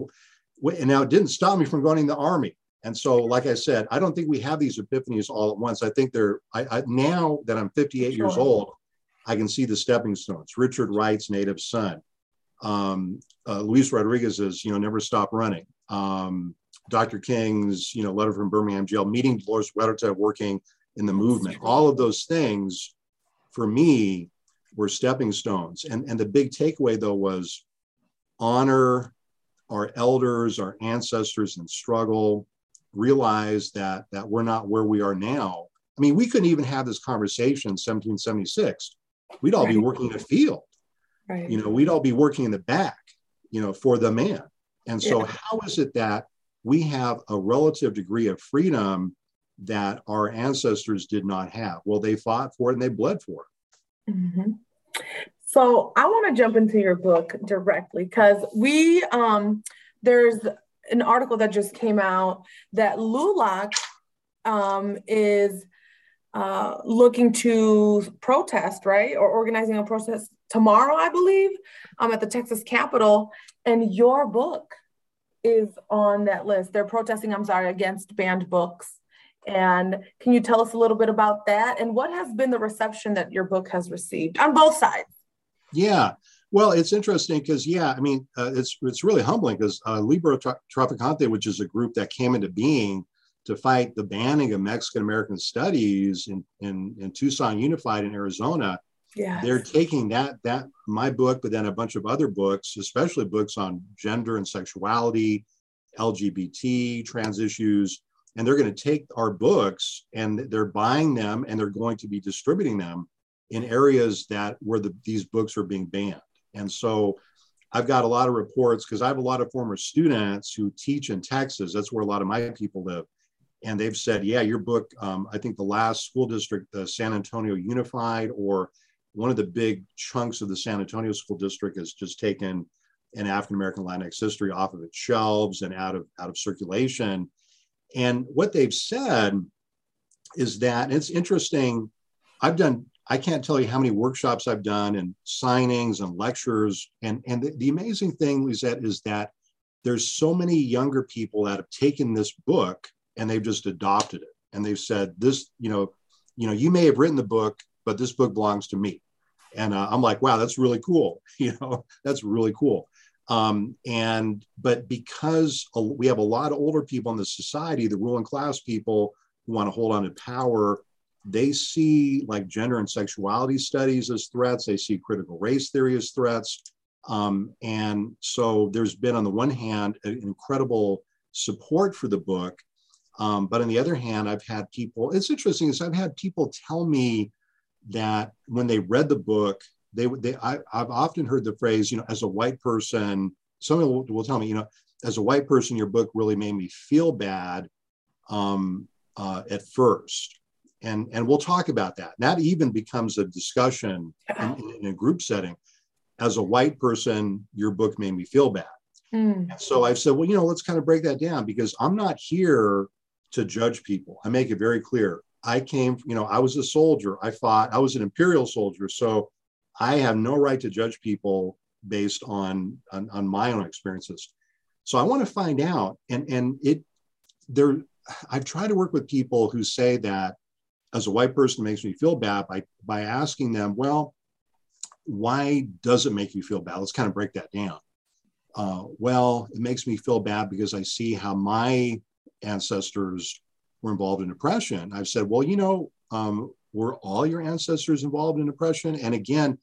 D: and now it didn't stop me from going in the army. And so, like I said, I don't think we have these epiphanies all at once. I think they're I, I now that I'm 58 sure. years old, I can see the stepping stones. Richard Wright's native son, um, uh, Luis Rodriguez's, you know, never stop running. Um, Dr. King's, you know, letter from Birmingham jail, meeting Dolores Huerta, working in the movement. All of those things, for me, were stepping stones. And, and the big takeaway, though, was honor our elders, our ancestors in struggle, realize that, that we're not where we are now. I mean, we couldn't even have this conversation in 1776. We'd all right. be working in a field. Right. You know, we'd all be working in the back, you know, for the man. And so, yeah. how is it that we have a relative degree of freedom that our ancestors did not have? Well, they fought for it and they bled for it.
B: Mm-hmm. So I want to jump into your book directly because we um, there's an article that just came out that LULAC um, is uh, looking to protest, right, or organizing a protest tomorrow, I believe, um, at the Texas Capitol, and your book is on that list. They're protesting, I'm sorry, against banned books. And can you tell us a little bit about that? And what has been the reception that your book has received on both sides?
D: Yeah. Well, it's interesting because, yeah, I mean, uh, it's it's really humbling because uh, Librotraficante, which is a group that came into being to fight the banning of Mexican American studies in, in, in Tucson Unified in Arizona, yes. they're taking that that my book, but then a bunch of other books, especially books on gender and sexuality, LGBT, trans issues, and they're going to take our books and they're buying them and they're going to be distributing them in areas that where the, these books are being banned. And so I've got a lot of reports because I have a lot of former students who teach in Texas. That's where a lot of my people live. And they've said, yeah, your book, um, I think the last school district, the San Antonio Unified, or one of the big chunks of the San Antonio School District has just taken an African American Latinx history off of its shelves and out of out of circulation. And what they've said is that it's interesting. I've done I can't tell you how many workshops I've done and signings and lectures. And, and the, the amazing thing is that is that there's so many younger people that have taken this book and they've just adopted it. And they've said this you know you know you may have written the book but this book belongs to me. And uh, i'm like wow that's really cool. You know that's really cool. Um, and but because we have a lot of older people in the society the ruling class people who want to hold on to power they see like gender and sexuality studies as threats. They see critical race theory as threats. Um, and so there's been on the one hand an incredible support for the book um, but on the other hand, I've had people, it's interesting is I've had people tell me that when they read the book, they, they I, have often heard the phrase, you know, as a white person, someone will, will, tell me, you know, as a white person, your book really made me feel bad um, uh, at first. And, and we'll talk about that. That even becomes a discussion in, in a group setting. As a white person, your book made me feel bad. Mm. So I've said, well, you know, let's kind of break that down because I'm not here to judge people. I make it very clear. I came, you know, I was a soldier. I fought, I was an imperial soldier. So I have no right to judge people based on, on, on my own experiences. So I want to find out, and, and it, there, I've tried to work with people who say that as a white person makes me feel bad by, by asking them, well, why does it make you feel bad? Let's kind of break that down. Uh, well, it makes me feel bad because I see how my ancestors were involved in oppression. I've said, well, you know, um, were all your ancestors involved in oppression? And again,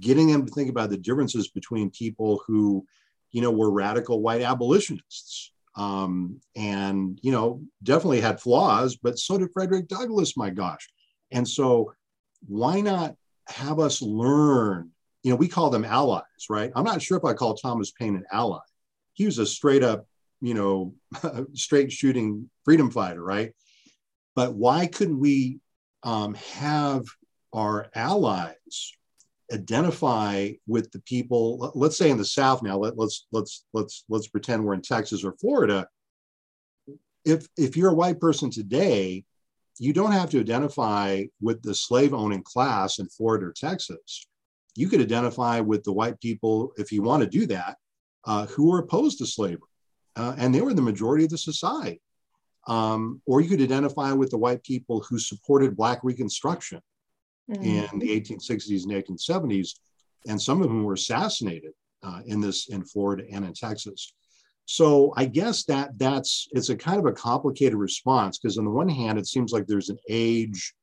D: getting them to think about the differences between people who, you know, were radical white abolitionists um, and, you know, definitely had flaws, but so did Frederick Douglass, my gosh. And so why not have us learn? You know, we call them allies, right? I'm not sure if I call Thomas Paine an ally. He was a straight up you know, straight shooting freedom fighter, right? But why couldn't we um, have our allies identify with the people? Let's say in the South now. Let, let's let's let's let's pretend we're in Texas or Florida. If if you're a white person today, you don't have to identify with the slave owning class in Florida or Texas. You could identify with the white people if you want to do that, uh, who are opposed to slavery uh, and they were the majority of the society. Um, or you could identify with the white people who supported Black Reconstruction mm-hmm. in the 1860s and 1870s, and some of them were assassinated uh, in this in Florida and in Texas. So I guess that that's it's a kind of a complicated response because on the one hand, it seems like there's an age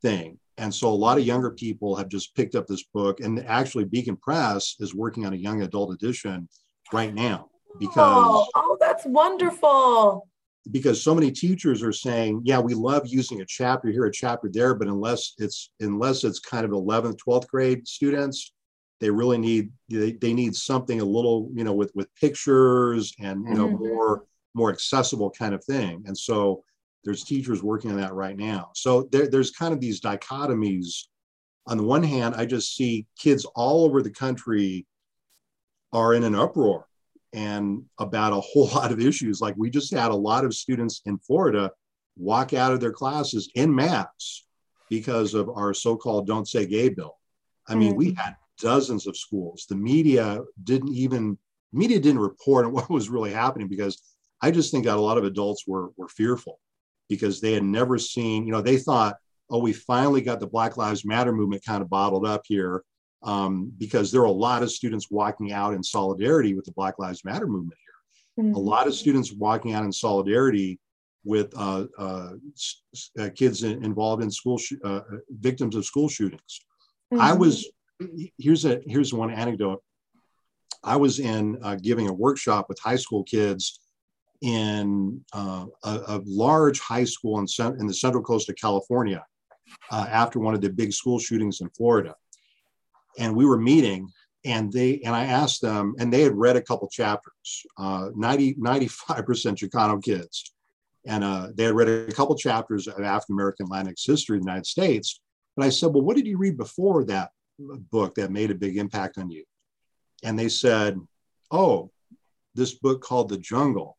D: thing. And so a lot of younger people have just picked up this book, and actually Beacon Press is working on a young adult edition right now because
B: oh, oh that's wonderful.
D: because so many teachers are saying yeah we love using a chapter here a chapter there but unless it's unless it's kind of 11th 12th grade students they really need they, they need something a little you know with with pictures and you know mm-hmm. more more accessible kind of thing. And so there's teachers working on that right now. So there, there's kind of these dichotomies. On the one hand i just see kids all over the country are in an uproar and about a whole lot of issues. Like we just had a lot of students in Florida walk out of their classes in mass because of our so-called "Don't Say Gay" bill. I mean, mm-hmm. we had dozens of schools. The media didn't even media didn't report on what was really happening because I just think that a lot of adults were were fearful because they had never seen. You know, they thought, "Oh, we finally got the Black Lives Matter movement kind of bottled up here." Um, because there are a lot of students walking out in solidarity with the Black Lives Matter movement here. Mm-hmm. A lot of students walking out in solidarity with uh, uh, uh, kids in, involved in school sh- uh, victims of school shootings. Mm-hmm. I was here's a here's one anecdote. I was in uh, giving a workshop with high school kids in uh, a, a, large high school in, in the central coast of California after one of the big school shootings in Florida and we were meeting and they and I asked them, and they had read a couple chapters, uh, 90, 95% Chicano kids. And uh, they had read a couple chapters of African American Latinx history in the United States. And I said, Well, what did you read before that book that made a big impact on you? And they said, Oh, this book called The Jungle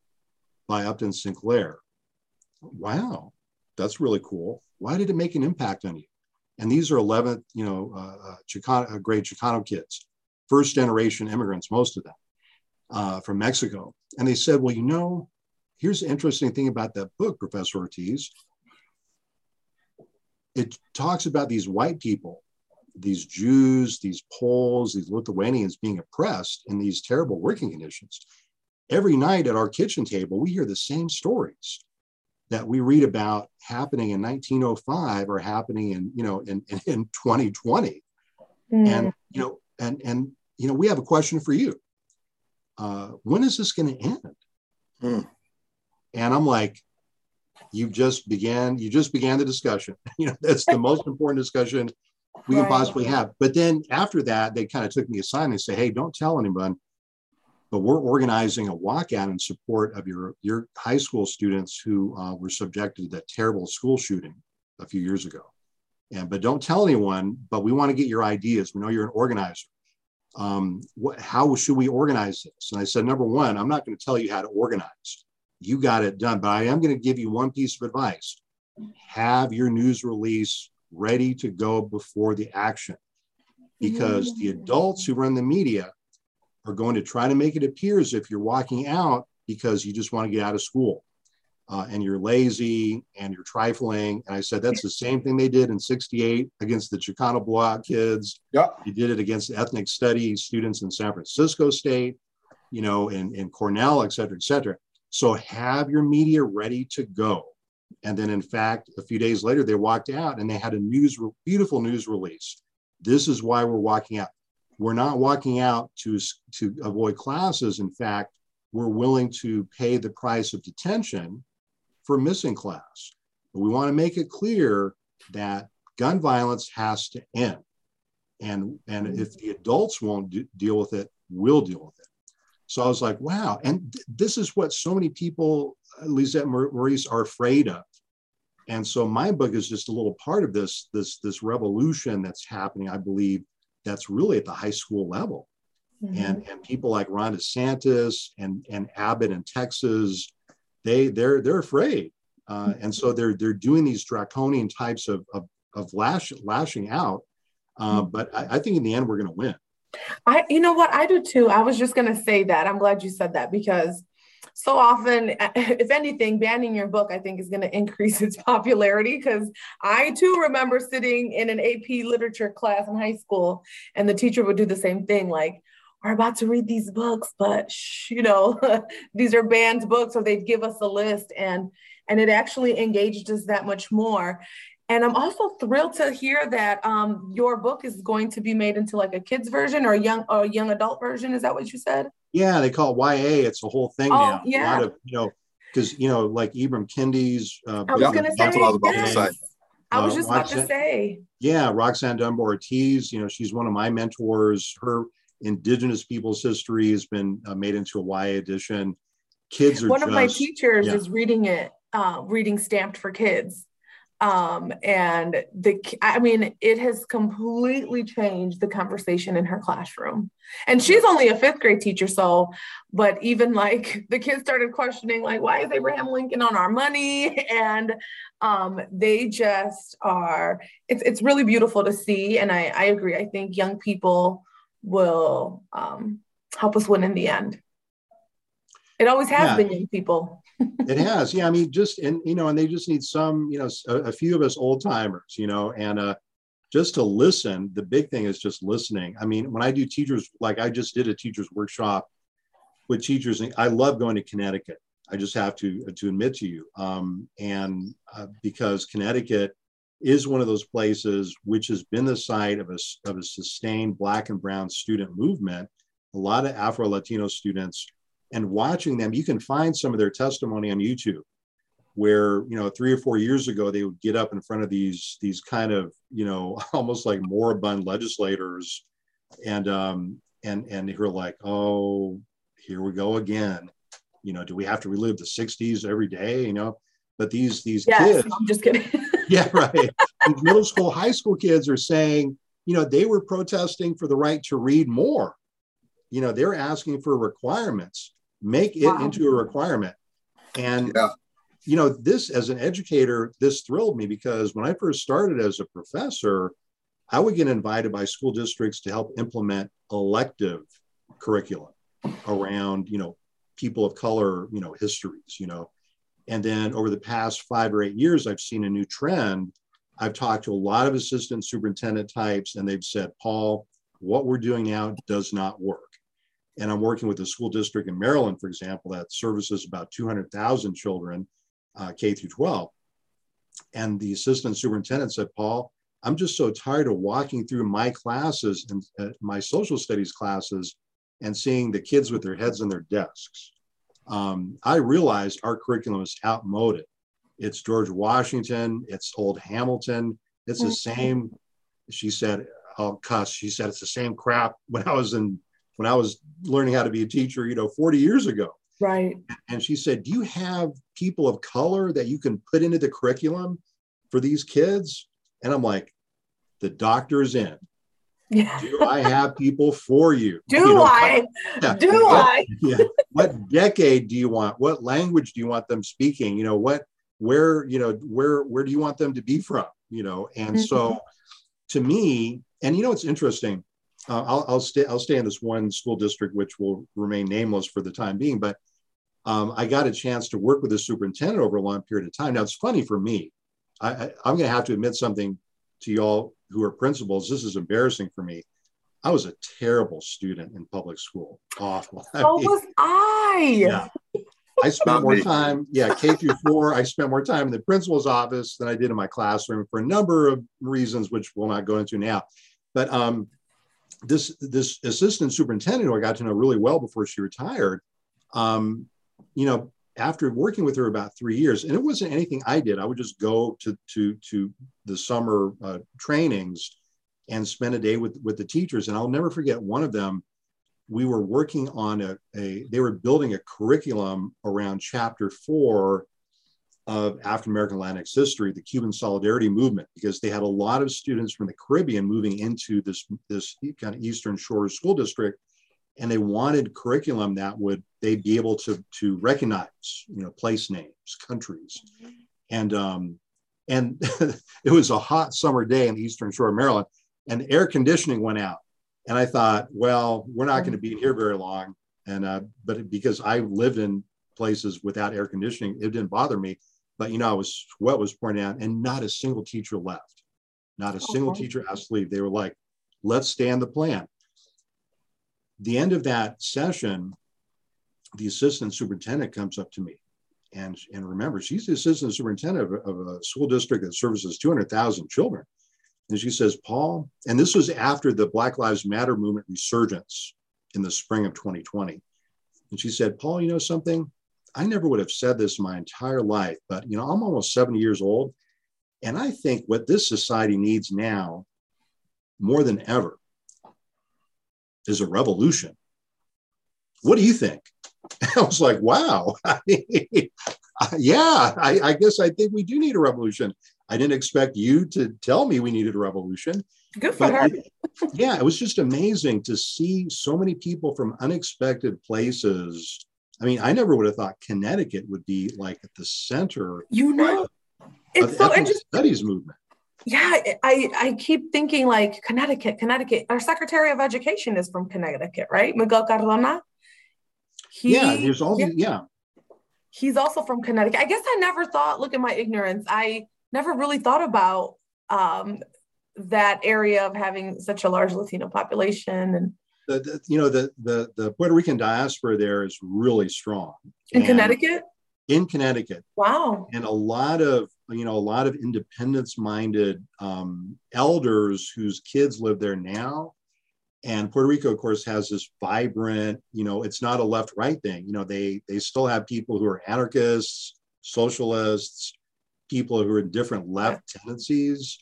D: by Upton Sinclair. Wow, that's really cool. Why did it make an impact on you? And these are 11th, you know, uh, uh Chicano, uh, grade Chicano kids, first generation immigrants, most of them. uh, from Mexico. And they said, well, you know, here's the interesting thing about that book, Professor Ortiz. It talks about these white people, these Jews, these Poles, these Lithuanians being oppressed in these terrible working conditions. Every night at our kitchen table, we hear the same stories that we read about happening in 1905 or happening in, you know, in, in 2020. Mm. And, you know, and, and, you know, we have a question for you. Uh, when is this going to end? Mm. And I'm like, you just began, you just began the discussion. you know, that's the most important discussion we right. can possibly have. But then after that, they kind of took me aside and they say, hey, don't tell anyone, but we're organizing a walkout in support of your, your high school students who uh, were subjected to that terrible school shooting a few years ago. And, but don't tell anyone, but we want to get your ideas. We know you're an organizer. Um, what, how should we organize this? And I said, number one, I'm not going to tell you how to organize you got it done. But I am going to give you one piece of advice have your news release ready to go before the action because the adults who run the media are going to try to make it appear as if you're walking out because you just want to get out of school uh, and you're lazy and you're trifling. And I said that's the same thing they did in 68 against the Chicano blowout kids.
C: Yeah.
D: They did it against ethnic studies students in San Francisco State, you know, in, in Cornell, et cetera, et cetera. So have your media ready to go. And then, in fact, a few days later, they walked out and they had a news, beautiful news release. This is why we're walking out. We're not walking out to, to avoid classes. In fact, we're willing to pay the price of detention for missing class. But we want to make it clear that gun violence has to end. And, and if the adults won't deal with it, we'll deal with it. So I was like, wow. And th- this is what so many people, Lisette Maurice, are afraid of. And so my book is just a little part of this, this, this revolution that's happening, I believe, that's really at the high school level. Mm-hmm. And, and people like Ron DeSantis and, and Abbott in Texas, they, they're, they're afraid. Uh, mm-hmm. and so they're, they're doing these draconian types of, of, of lash, lashing out. Uh, mm-hmm. but I, I think in the end, we're going to win.
B: I, you know what, I do too. I was just going to say that. I'm glad you said that because so often, if anything, banning your book, I think, is going to increase its popularity. Because I too remember sitting in an AP literature class in high school, and the teacher would do the same thing like, we're about to read these books, but you know, these are banned books, or they'd give us a list. And and it actually engaged us that much more. And I'm also thrilled to hear that um, your book is going to be made into like a kids version or a young or a young adult version. Is that what you said?
D: Yeah, they call it YA. It's a whole thing
B: oh,
D: now.
B: Yeah.
D: A lot of you know, because you know, like Ibram Kendi's.
B: Uh, I was going to say. That's what I was about yes. to say. I was uh, just about to say.
D: Yeah, Roxanne Dunbar Ortiz. You know, she's one of my mentors. Her Indigenous people's history has been uh, made into a YA edition. Kids are
B: one
D: just,
B: of my teachers yeah. is reading it, uh, reading Stamped for Kids um, and the i mean it has completely changed the conversation in her classroom. And she's only a fifth grade teacher so but even like the kids started questioning like why is abraham lincoln on our money? And um, they just are it's, it's really beautiful to see and I, I agree. I think young people will um, help us win in the end it always has yeah. been young people.
D: It has. Yeah i mean just and you know and they just need some you know a, a few of us old timers you know and uh just to listen the big thing is just listening. I mean when i do teachers like i just did a teachers workshop with teachers and i love going to connecticut. I just have to to admit to you. Um, and uh, because connecticut is one of those places which has been the site of a, of a sustained black and brown student movement. A lot of afro latino students and watching them, you can find some of their testimony on YouTube where you know three or four years ago they would get up in front of these these kind of you know almost like moribund legislators and um and and you're like oh here we go again. You know do we have to relive the 60s every day? You know but these these
B: yes,
D: kids
B: i'm just kidding.
D: Yeah right. Middle school high school kids are saying you know they were protesting for the right to read more. You know they're asking for requirements make it wow. into a requirement. And yeah. you know, this as an educator, this thrilled me because when I first started as a professor, I would get invited by school districts to help implement elective curriculum. around, you know, people of color, you know, histories, you know. And then over the past five or eight years, I've seen a new trend. I've talked to a lot of assistant superintendent types, and they've said, Paul, what we're doing now does not work. And I'm working with a school district in Maryland, for example, that services about 200,000 children, uh, K through 12. And the assistant superintendent said, Paul, I'm just so tired of walking through my classes and uh, my social studies classes and seeing the kids with their heads in their desks. Um, I realized our curriculum is outmoded. It's George Washington, it's old Hamilton, it's the mm-hmm. same. She said, "I'll cuss." She said it's the same crap when I was in when I was learning how to be a teacher, you know, 40 years ago.
B: Right.
D: And she said, "Do you have people of color that you can put into the curriculum for these kids?" And I'm like, "The doctor's in." Yeah. Do I have people for you?
B: Do you know, I? Yeah, do
D: what,
B: I?
D: yeah. What decade do you want? What language do you want them speaking? You know, what, where, you know, where, where do you want them to be from? You know, and mm-hmm. so to me, and you know, it's interesting. Uh, I'll, I'll stay. I'll stay in this one school district, which will remain nameless for the time being. But um, I got a chance to work with the superintendent over a long period of time. Now it's funny for me. I, I, I'm going to have to admit something to y'all who are principals, this is embarrassing for me. I was a terrible student in public school. Awful.
B: So I mean, was I.
D: Yeah. I spent more time, yeah, K through four. I spent more time in the principal's office than I did in my classroom for a number of reasons, which we'll not go into now. But um, this this assistant superintendent, who I got to know really well before she retired, um, you know, after working with her about three years, and it wasn't anything I did. I would just go to to to the summer uh, trainings and spend a day with with the teachers. And I'll never forget one of them. We were working on a, a they were building a curriculum around chapter four of African American Latinx history, the Cuban Solidarity Movement, because they had a lot of students from the Caribbean moving into this this kind of Eastern Shore school district and they wanted curriculum that would they'd be able to to recognize you know place names countries. Mm-hmm. and um and it was a hot summer day in the eastern shore of maryland and air conditioning went out. And i thought well we're not going to be here very long. And uh but because i lived in places without air conditioning it didn't bother me but you know i was what was pointed out and not a single teacher left not a oh, single teacher asked to leave they were like let's stand the plan the end of that session, the assistant superintendent comes up to me. And, and remember, she's the assistant superintendent of, of a school district that services 200,000 children. And she says, Paul, and this was after the Black Lives Matter movement resurgence in the spring of 2020. And she said, Paul, you know something? I never would have said this my entire life, but you know, I'm almost 70 years old. And I think what this society needs now more than ever is a revolution. What do you think? I was like, wow. yeah, I, I, guess I think we do need a revolution. I didn't expect you to tell me we needed a revolution.
B: Good for her.
D: yeah, it was just amazing to see so many people from unexpected places. I mean, I never would have thought Connecticut would be like at the center.
B: You know,
D: it's so interesting. Studies movement
B: yeah i i keep thinking like connecticut connecticut our secretary of education is from connecticut right miguel cardona
D: he, yeah there's all yeah. yeah
B: he's also from connecticut i guess i never thought look at my ignorance i never really thought about um, that area of having such a large latino population and
D: the, the, you know the, the the puerto rican diaspora there is really strong.
B: In connecticut?
D: In connecticut.
B: Wow.
D: And a lot of you know a lot of independence minded um, elders whose kids live there now. And puerto rico of course has this vibrant you know it's not a left right thing. You know they they still have people who are anarchists socialists people who are in different left tendencies.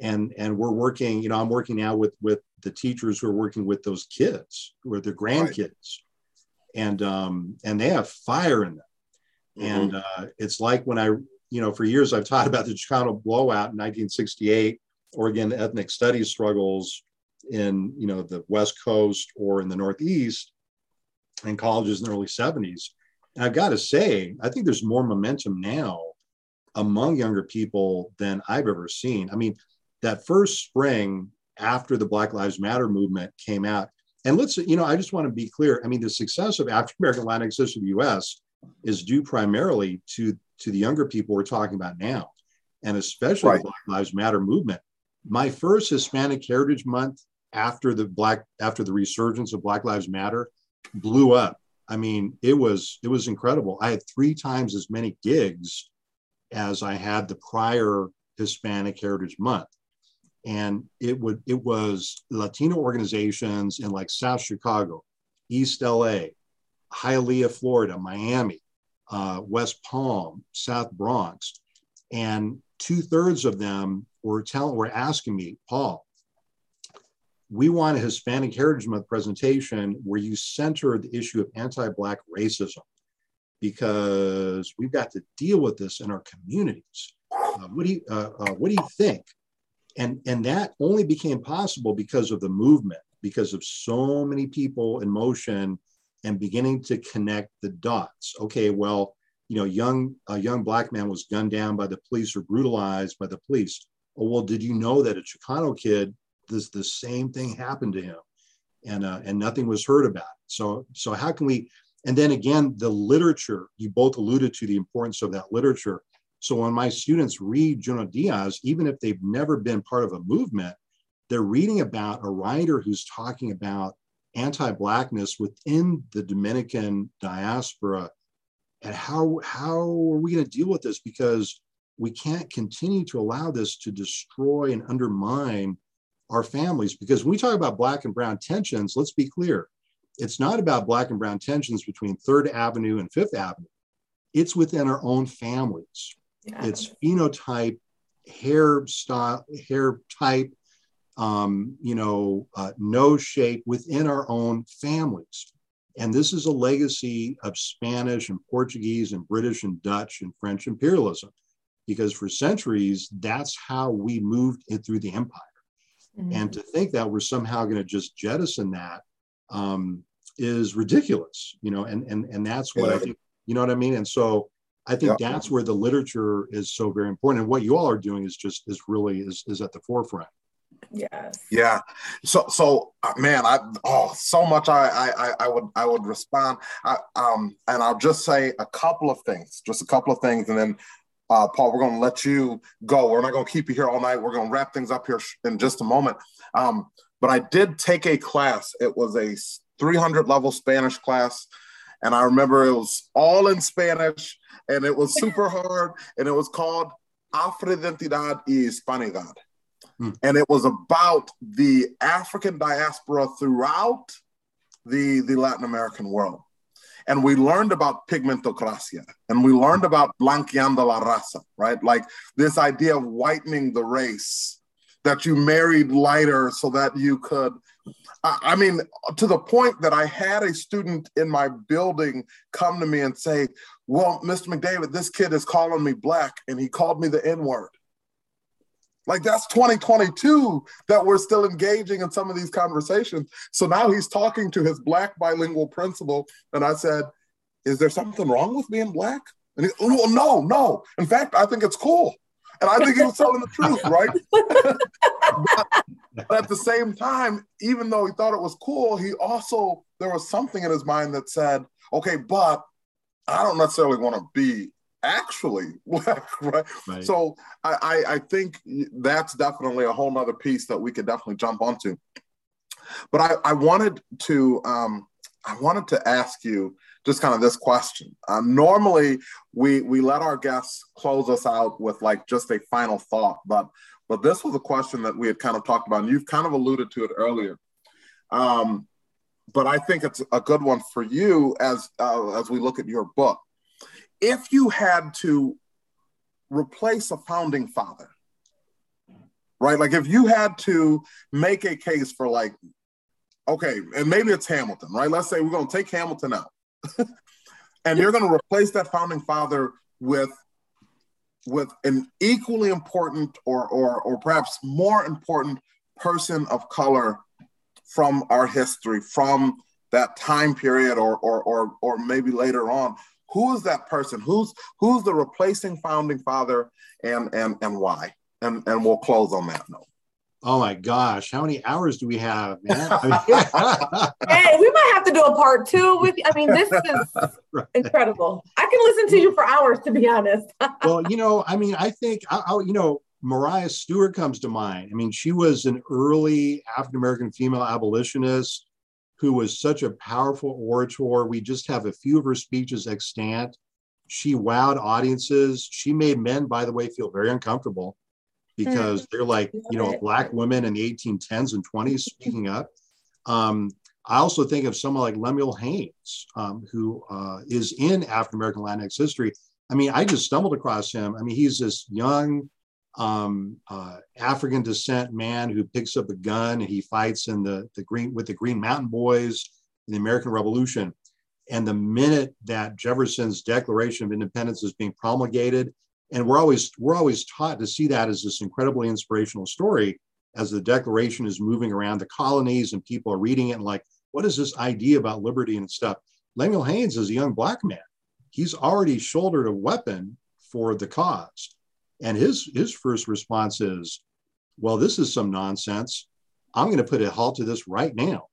D: And and we're working you know i'm working now with with the teachers who are working with those kids who are their grandkids right. and um and they have fire in them mm-hmm. and uh, it's like when i you know, for years I've taught about the Chicano blowout in 1968, Oregon ethnic studies struggles in, you know, the West Coast or in the Northeast and colleges in the early 70s. And I've got to say, I think there's more momentum now among younger people than I've ever seen. I mean, that first spring after the Black Lives Matter movement came out, and let's, you know, I just want to be clear. I mean, the success of African American Latinx in the U.S. is due primarily to to the younger people we're talking about now, and especially right. the Black Lives Matter movement. My first Hispanic Heritage Month after the black after the resurgence of Black Lives Matter blew up. I mean, it was it was incredible. I had three times as many gigs as I had the prior Hispanic Heritage Month and it would it was Latino organizations in like South Chicago, East LA, Hialeah, Florida, Miami, uh, West Palm, South Bronx, and two thirds of them were telling were asking me, Paul, we want a Hispanic Heritage Month presentation where you center the issue of anti-black racism because we've got to deal with this in our communities. Uh, what do you uh, uh what do you think? And and that only became possible because of the movement because of so many people in motion and beginning to connect the dots. Okay well you know young a young black man was gunned down by the police or brutalized by the police. Oh well did you know that a chicano kid this the same thing happened to him and uh, and nothing was heard about? It. so so how can we and then again the literature you both alluded to the importance of that literature so when my students read Junot Diaz, even if they've never been part of a movement, they're reading about a writer who's talking about anti-blackness within the Dominican diaspora. And how how are we going to deal with this? Because we can't continue to allow this to destroy and undermine our families. Because when we talk about black and brown tensions let's be clear it's not about black and brown tensions between third avenue and fifth avenue. It's within our own families yeah. It's phenotype, hair style, hair type, um, you know, uh, nose shape within our own families. And this is a legacy of Spanish and Portuguese and British and Dutch and French imperialism, because for centuries, that's how we moved it through the empire. Mm-hmm. And to think that we're somehow going to just jettison that um, is ridiculous, you know, and, and, and that's what yeah. I think, you know what I mean? And so I think yeah. that's where the literature is so very important. And what you all are doing is just is really is, is at the forefront.
B: Yes.
C: Yeah. So so uh, man, I oh so much I I I would I would respond. I, um and I'll just say a couple of things, just a couple of things, and then uh, Paul, we're going to let you go. We're not going to keep you here all night. We're going to wrap things up here in just a moment. Um, but I did take a class. It was a 300 level Spanish class, and I remember it was all in Spanish and it was super hard, and it was called Afroidentidad y Hispanidad. Hmm. And it was about the African diaspora throughout the, the Latin American world. And we learned about pigmentocracia and we learned about blanqueando la raza, right? Like this idea of whitening the race, that you married lighter so that you could I mean, to the point that I had a student in my building come to me and say, Well, Mr. McDavid, this kid is calling me black and he called me the N word. Like that's 2022 that we're still engaging in some of these conversations. So now he's talking to his black bilingual principal. And I said, Is there something wrong with being black? And he, oh, no, no. In fact, I think it's cool. And I think he was telling the truth, right? but, but at the same time, even though he thought it was cool, he also, there was something in his mind that said, okay, but I don't necessarily want to be actually black, right? right. So I, I, I think that's definitely a whole nother piece that we could definitely jump onto. But I, I wanted to um, I wanted to ask you just kind of this question. Um, normally, we we let our guests close us out with like just a final thought, but but this was a question that we had kind of talked about, and you've kind of alluded to it earlier. Um, but I think it's a good one for you as uh, as we look at your book. If you had to replace a founding father, right? Like if you had to make a case for like, okay, and maybe it's Hamilton, right? Let's say we're going to take Hamilton out, and you're going to replace that founding father with with an equally important or, or, or perhaps more important person of color from our history, from that time period or, or, or, or maybe later on. Who is that person? Who's, who's the replacing founding father and, and, and why? And, and we'll close on that note.
D: Oh my gosh, how many hours do we have, man? I mean,
B: hey, we might have to do a part two with you. I mean, this is right. incredible. I can listen to you for hours, to be honest.
D: well, you know, I mean, I think, I, I, you know, Maria Stewart comes to mind. I mean, she was an early African American female abolitionist who was such a powerful orator. We just have a few of her speeches extant. She wowed audiences. She made men, by the way, feel very uncomfortable because they're like, you know, black women in the 1810s and 20s speaking up. Um, I also think of someone like Lemuel Haynes, um, who uh, is in African American Latinx history. I mean, I just stumbled across him. I mean, he's this young um, uh, African descent man who picks up a gun and he fights in the, the green with the Green Mountain Boys in the American Revolution. And the minute that Jefferson's Declaration of Independence is being promulgated, and we're always we're always taught to see that as this incredibly inspirational story as the declaration is moving around the colonies and people are reading it and like what is this idea about liberty and stuff? Lemuel haynes is a young black man. He's already shouldered a weapon for the cause. And his his first response is well this is some nonsense. I'm going to put a halt to this right now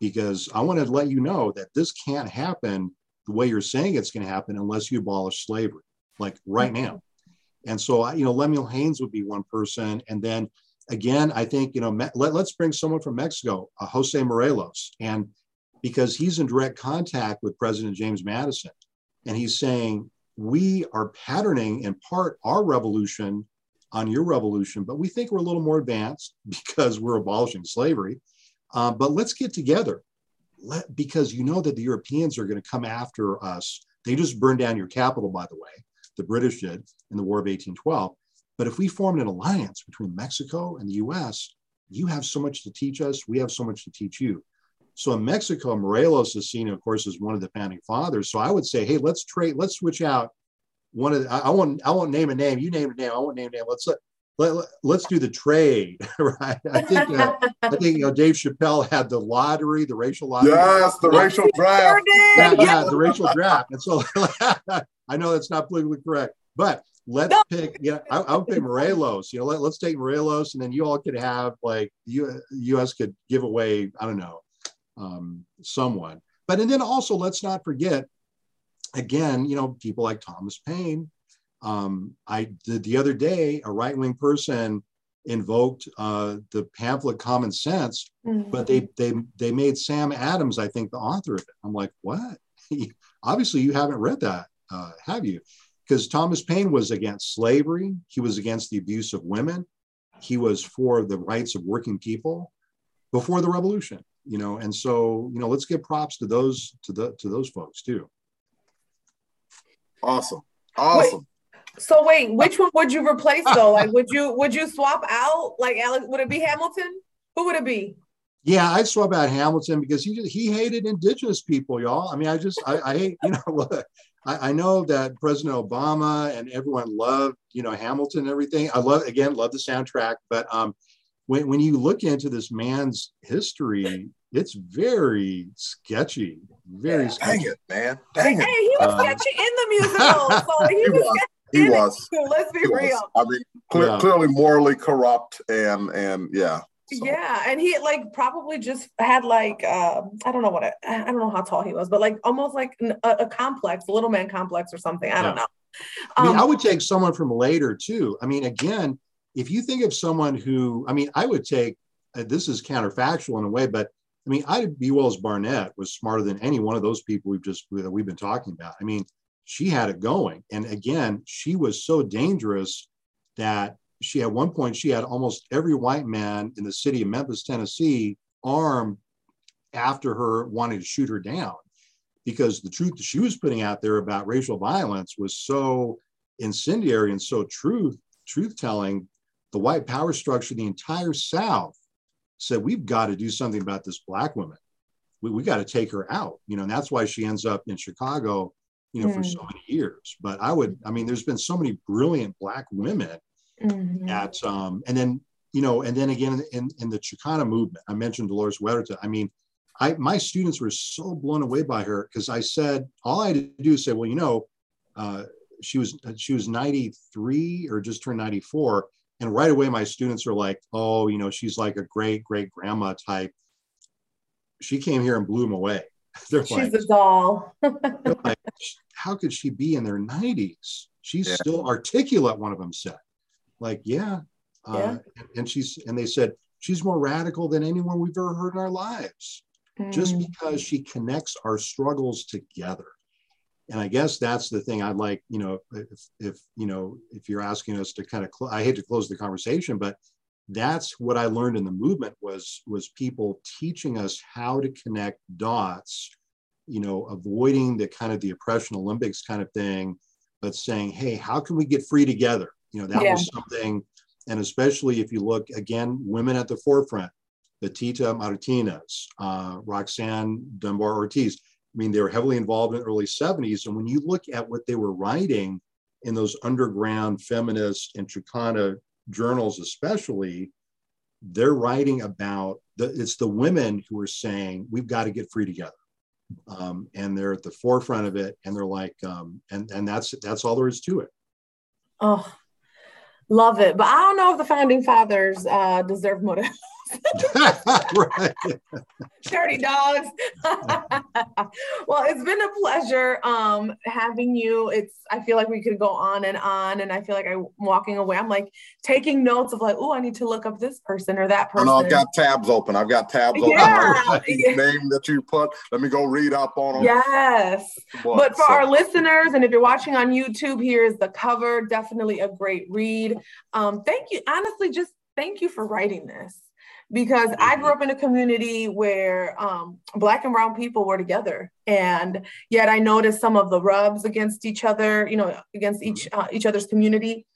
D: because i want to let you know that this can't happen the way you're saying it's going to happen unless you abolish slavery like right mm-hmm. now and so, you know, Lemuel Haynes would be one person. And then again, I think, you know, let, us bring someone from Mexico, uh, Jose Morelos, and because he's in direct contact with President James Madison. And he's saying, we are patterning in part our revolution on your revolution, but we think we're a little more advanced because we're abolishing slavery. Uh, but let's get together Let, because you know that the Europeans are going to come after us. They just burned down your capital, by the way the British did in the War of 1812. But if we formed an alliance between Mexico and the US, you have so much to teach us, we have so much to teach you. So in Mexico, Morelos is seen, of course, as one of the founding fathers. So I would say, hey, let's trade, let's switch out one of the, I, I won't I won't name a name. You name a name. I won't name a name. Let's let, let, let's do the trade, right? I think uh, I think you know Dave Chappelle had the lottery, the racial lottery.
C: Yes, the racial draft.
D: Yeah, yeah, the racial draft. And so I know that's not politically correct, but let's no. pick. Yeah, I, I would pick Morelos. You know, let, us take Morelos, and then you all could have like you U.S. could give away. I don't know, um, someone. But and then also let's not forget, again, you know, people like Thomas Paine. Um, I the, the other day, a right wing person invoked uh, the pamphlet Common Sense, mm-hmm. but they they they made Sam Adams, I think, the author of it. I'm like, what? Obviously, you haven't read that uh, have you? Because Thomas Paine was against slavery, he was against the abuse of women, he was for the rights of working people before the revolution. You know, and so you know, let's give props to those to the to those folks too.
C: Awesome, awesome.
B: Wait, so wait, which one would you replace though? Like, would you would you swap out? Like, Alex, would it be Hamilton? Who would it be?
D: Yeah, I'd swap out Hamilton because he just, he hated indigenous people, y'all. I mean, I just I, I hate you know I, I, know that President Obama and everyone loved, you know, Hamilton and everything. I love, again, love the soundtrack. But um, when, when you look into this man's history, it's very sketchy. Very yeah, sketchy.
C: Dang it, man. Dang
B: it. Hey, he was um, sketchy in the musical. So he, he was, was. He
C: was.
B: Let's be real.
C: I mean, clear, yeah. clearly morally corrupt and and yeah.
B: So. Yeah, and he like probably just had like uh, I don't know what I, I don't know how tall he was, but like almost like a, a complex, a little man complex or something. I yeah. don't know.
D: Um, I mean, I um, would take someone from later too. I mean, again, if you think of someone who, I mean, I would take. Uh, this is counterfactual in a way, but I mean, Ida B. Wells Barnett was smarter than any one of those people we've just that we've been talking about. I mean, she had it going, and again, she was so dangerous that she at one point she had almost every white man in the city of Memphis, Tennessee, armed after her wanting to shoot her down. Because the truth that she was putting out there about racial violence was so incendiary and so truth truth telling the white power structure the entire south said we've got to do something about this black woman. We, we got to take her out. You know and that's why she ends up in chicago you know mm. for so many years but i would i mean there's been so many brilliant black women mm-hmm. at um, and then you know and then again in, in the Chicana movement, I mentioned Dolores Huerta. I mean, I my students were so blown away by her because I said all I had to do is say, well, you know, uh, she was she was 93 or just turned 94. And right away, my students are like, oh, you know, she's like a great great grandma type. She came here and blew them away.
B: They're she's like, a doll.
D: like, how could she be in their 90s? She's yeah. still articulate, one of them said. Like, yeah. Uh, yeah. Uh, and she's, and they said, she's more radical than anyone we've ever heard in our lives, mm. just because she connects our struggles together and i guess that's the thing i'd like you know if, if you know if you're asking us to kind of cl- i hate to close the conversation but that's what i learned in the movement was was people teaching us how to connect dots you know avoiding the kind of the oppression olympics kind of thing but saying hey how can we get free together you know that yeah. was something and especially if you look again women at the forefront Betita Martinez, uh, Roxanne Dunbar Ortiz. I mean, they were heavily involved in the early 70s. And when you look at what they were writing in those underground feminist and Chicana journals, especially, they're writing about the, it's the women who are saying, we've got to get free together. Um, and they're at the forefront of it. And they're like, um, and, and that's, that's all there is to it.
B: Oh, love it. But I don't know if the founding fathers uh, deserve more right. Dirty dogs. well, it's been a pleasure um, having you. It's I feel like we could go on and on, and I feel like I'm walking away. I'm like taking notes of like, oh, I need to look up this person or that person.
C: And I've got tabs open. I've got tabs yeah. open. Name that you put. Let me go read up on them.
B: Yes. But, but for so. our listeners, and if you're watching on YouTube, here is the cover. Definitely a great read. Um, thank you. Honestly, just thank you for writing this because I grew mm-hmm. up in a community where um, Black and Brown people were together, and yet I noticed some of the rubs against each other, you know, against each mm-hmm. uh, each other's community.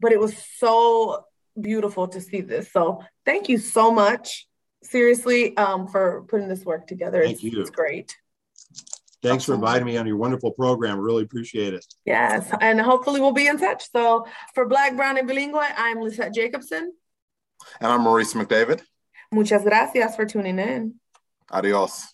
B: But it was so beautiful to see this. So thank you so much, seriously, um, for putting this work together. Thank it's, you. It's great.
D: Thanks for inviting me on your wonderful program. Really appreciate it.
B: Yes, and hopefully we'll be in touch. So for Black, Brown, and Bilingual, I'm Lisette Jacobson.
C: And I'm Maurice McDavid.
B: Muchas gracias for tuning in.
C: Adiós.